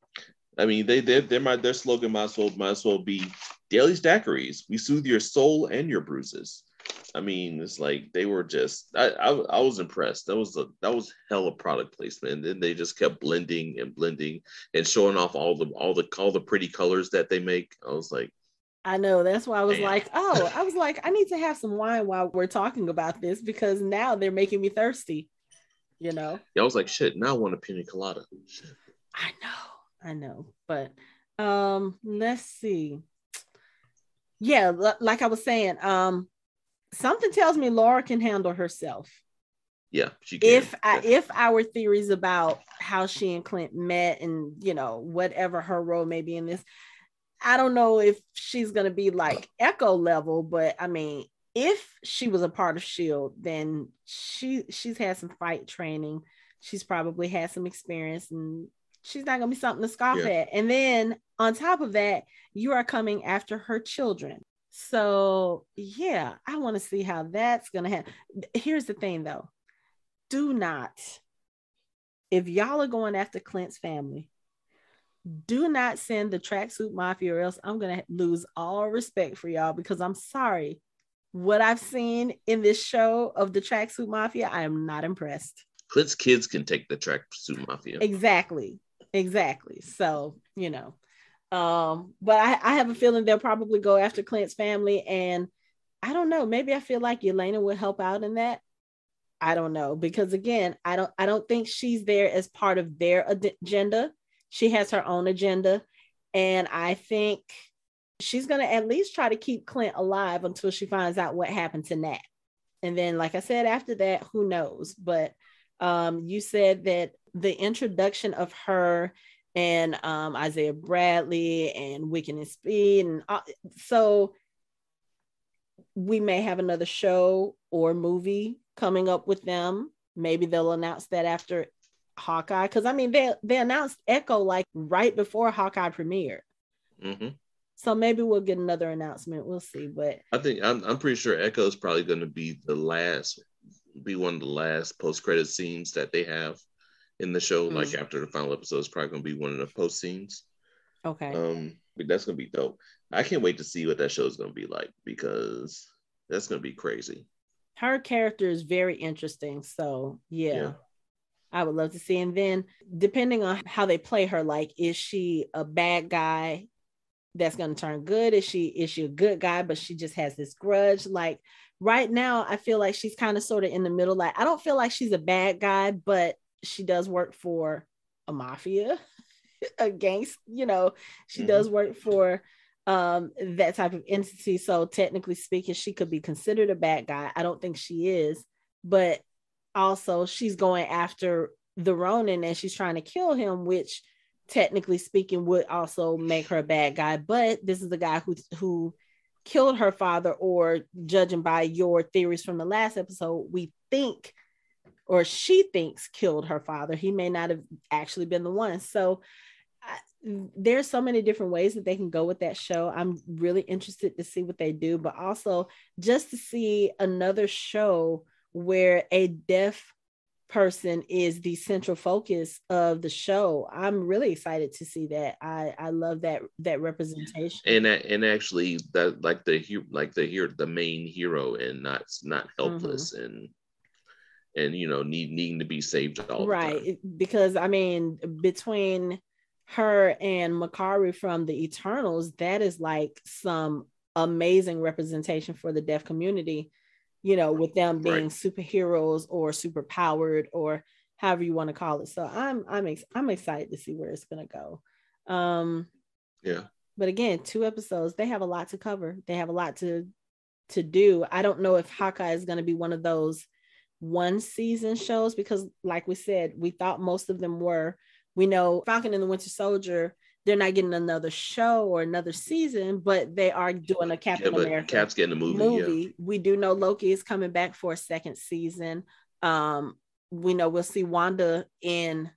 I mean, they they they might their slogan might as well might as well be Daily's Daiquiris. We soothe your soul and your bruises. I mean, it's like they were just. I, I, I was impressed. That was a that was hella product placement, and then they just kept blending and blending and showing off all the all the all the pretty colors that they make. I was like, I know. That's why I was Damn. like, oh, I was like, I need to have some wine while we're talking about this because now they're making me thirsty. You know. Yeah, I was like, shit. Now I want a pina colada. Shit. I know, I know, but um, let's see. Yeah, like I was saying, um, something tells me Laura can handle herself. Yeah, she can. If I, if our theories about how she and Clint met and you know whatever her role may be in this, I don't know if she's gonna be like Echo level, but I mean, if she was a part of Shield, then she she's had some fight training. She's probably had some experience, and she's not gonna be something to scoff yeah. at. And then on top of that, you are coming after her children. So yeah, I want to see how that's gonna happen. Here's the thing though. Do not, if y'all are going after Clint's family, do not send the tracksuit mafia or else I'm gonna lose all respect for y'all because I'm sorry. What I've seen in this show of the tracksuit mafia, I am not impressed. Clint's kids can take the tracksuit mafia. Exactly. Exactly. So, you know. Um, but I, I have a feeling they'll probably go after Clint's family. And I don't know, maybe I feel like Yelena would help out in that. I don't know because again, I don't I don't think she's there as part of their agenda. She has her own agenda, and I think she's going to at least try to keep Clint alive until she finds out what happened to Nat. And then, like I said, after that, who knows? But um, you said that the introduction of her and um, Isaiah Bradley and Wiccan and Speed. And uh, so we may have another show or movie coming up with them. Maybe they'll announce that after Hawkeye. Because I mean, they they announced Echo like right before Hawkeye premiered. Mm-hmm. So maybe we'll get another announcement. We'll see. But I think I'm, I'm pretty sure Echo is probably going to be the last, be one of the last post credit scenes that they have in the show. Mm-hmm. Like after the final episode, it's probably gonna be one of the post scenes. Okay. Um, but that's gonna be dope. I can't wait to see what that show is gonna be like because that's gonna be crazy. Her character is very interesting. So yeah. yeah. I would love to see. And then depending on how they play her, like is she a bad guy that's gonna turn good? Is she is she a good guy, but she just has this grudge? Like right now, I feel like she's kind of sort of in the middle. Like I don't feel like she's a bad guy, but she does work for a mafia, a gangster, you know, she mm-hmm. does work for um that type of entity. So technically speaking, she could be considered a bad guy. I don't think she is, but also she's going after the Ronin and she's trying to kill him, which technically speaking would also make her a bad guy. But this is the guy who who killed her father, or judging by your theories from the last episode, we think or she thinks killed her father. He may not have actually been the one. So I, there's so many different ways that they can go with that show. I'm really interested to see what they do, but also just to see another show where a deaf person is the central focus of the show. I'm really excited to see that. I I love that that representation. And and actually that like the like the hero the main hero and not not helpless mm-hmm. and and you know need needing to be saved all right because i mean between her and Makkari from the eternals that is like some amazing representation for the deaf community you know with them being right. superheroes or super powered or however you want to call it. So i'm i'm ex- i'm excited to see where it's going to go. Um yeah. but again two episodes they have a lot to cover. They have a lot to to do. I don't know if hawkeye is going to be one of those one season shows because like we said we thought most of them were we know falcon and the winter soldier they're not getting another show or another season but they are doing a captain yeah, america cap's getting a movie, movie. Yeah. we do know loki is coming back for a second season um we know we'll see wanda in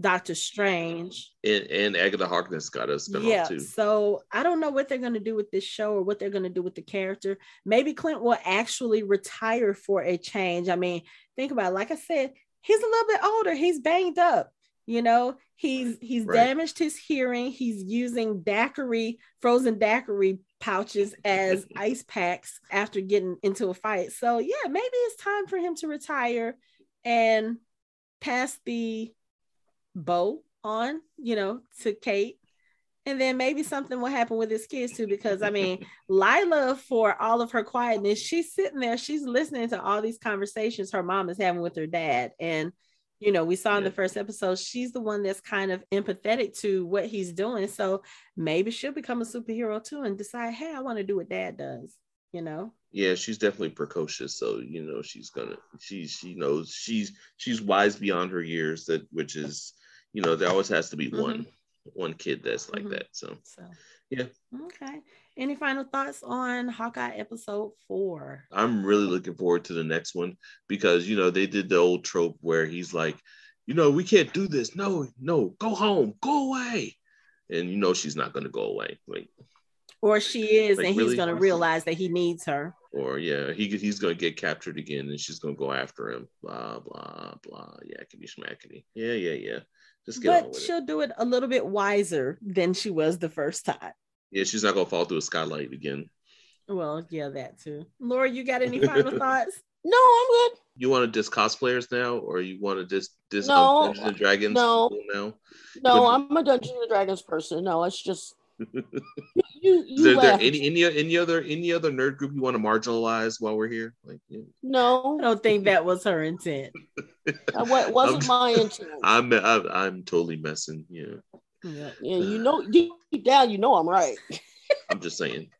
Doctor Strange. And, and Agatha Harkness got a spinoff yeah, too. So I don't know what they're going to do with this show or what they're going to do with the character. Maybe Clint will actually retire for a change. I mean, think about it. Like I said, he's a little bit older. He's banged up. You know, he's he's right. damaged his hearing. He's using daiquiri, frozen daiquiri pouches as ice packs after getting into a fight. So yeah, maybe it's time for him to retire and pass the bow on, you know, to Kate. And then maybe something will happen with his kids too, because I mean, Lila, for all of her quietness, she's sitting there, she's listening to all these conversations her mom is having with her dad. And you know, we saw in the first episode, she's the one that's kind of empathetic to what he's doing. So maybe she'll become a superhero too and decide, hey, I want to do what dad does, you know? Yeah, she's definitely precocious. So, you know, she's gonna she she knows she's she's wise beyond her years that which is, you know, there always has to be mm-hmm. one one kid that's like mm-hmm. that. So, so yeah. Okay. Any final thoughts on Hawkeye episode four? I'm really looking forward to the next one because you know they did the old trope where he's like, you know, we can't do this. No, no, go home, go away, and you know she's not going to go away. Like, or she is, like, and really? he's going to realize that he needs her. Or yeah, he he's going to get captured again, and she's going to go after him. Blah blah blah. Yakety schmackety. Yeah, yeah, yeah. Just get but she'll it. do it a little bit wiser than she was the first time. Yeah, she's not gonna fall through a skylight again. Well, yeah, that too. Laura, you got any final thoughts? No, I'm good. You want to diss cosplayers now, or you want to diss diss uh, no, Dungeons and Dragons no, now? No, I'm a Dungeons and Dragons person. No, it's just you. you Is there, there any any any other any other nerd group you want to marginalize while we're here? Like, yeah. no, I don't think that was her intent. Uh, what wasn't I'm, my intent. I'm, I'm I'm totally messing. Yeah. Yeah, yeah you know, deep down, you know I'm right. I'm just saying.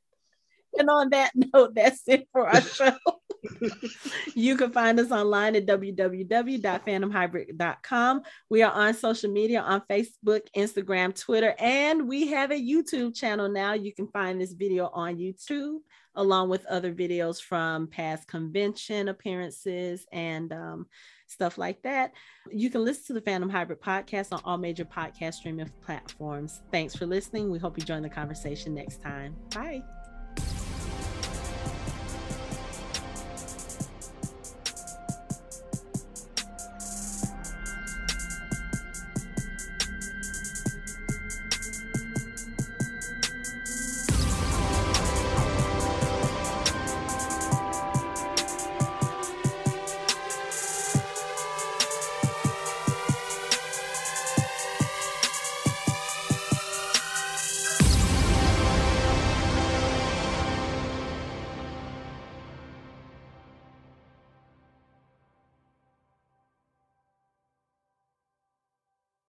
And on that note, that's it for our show. you can find us online at www.fandomhybrid.com. We are on social media on Facebook, Instagram, Twitter, and we have a YouTube channel now. You can find this video on YouTube along with other videos from past convention appearances and um, stuff like that. You can listen to the Fandom Hybrid podcast on all major podcast streaming platforms. Thanks for listening. We hope you join the conversation next time. Bye.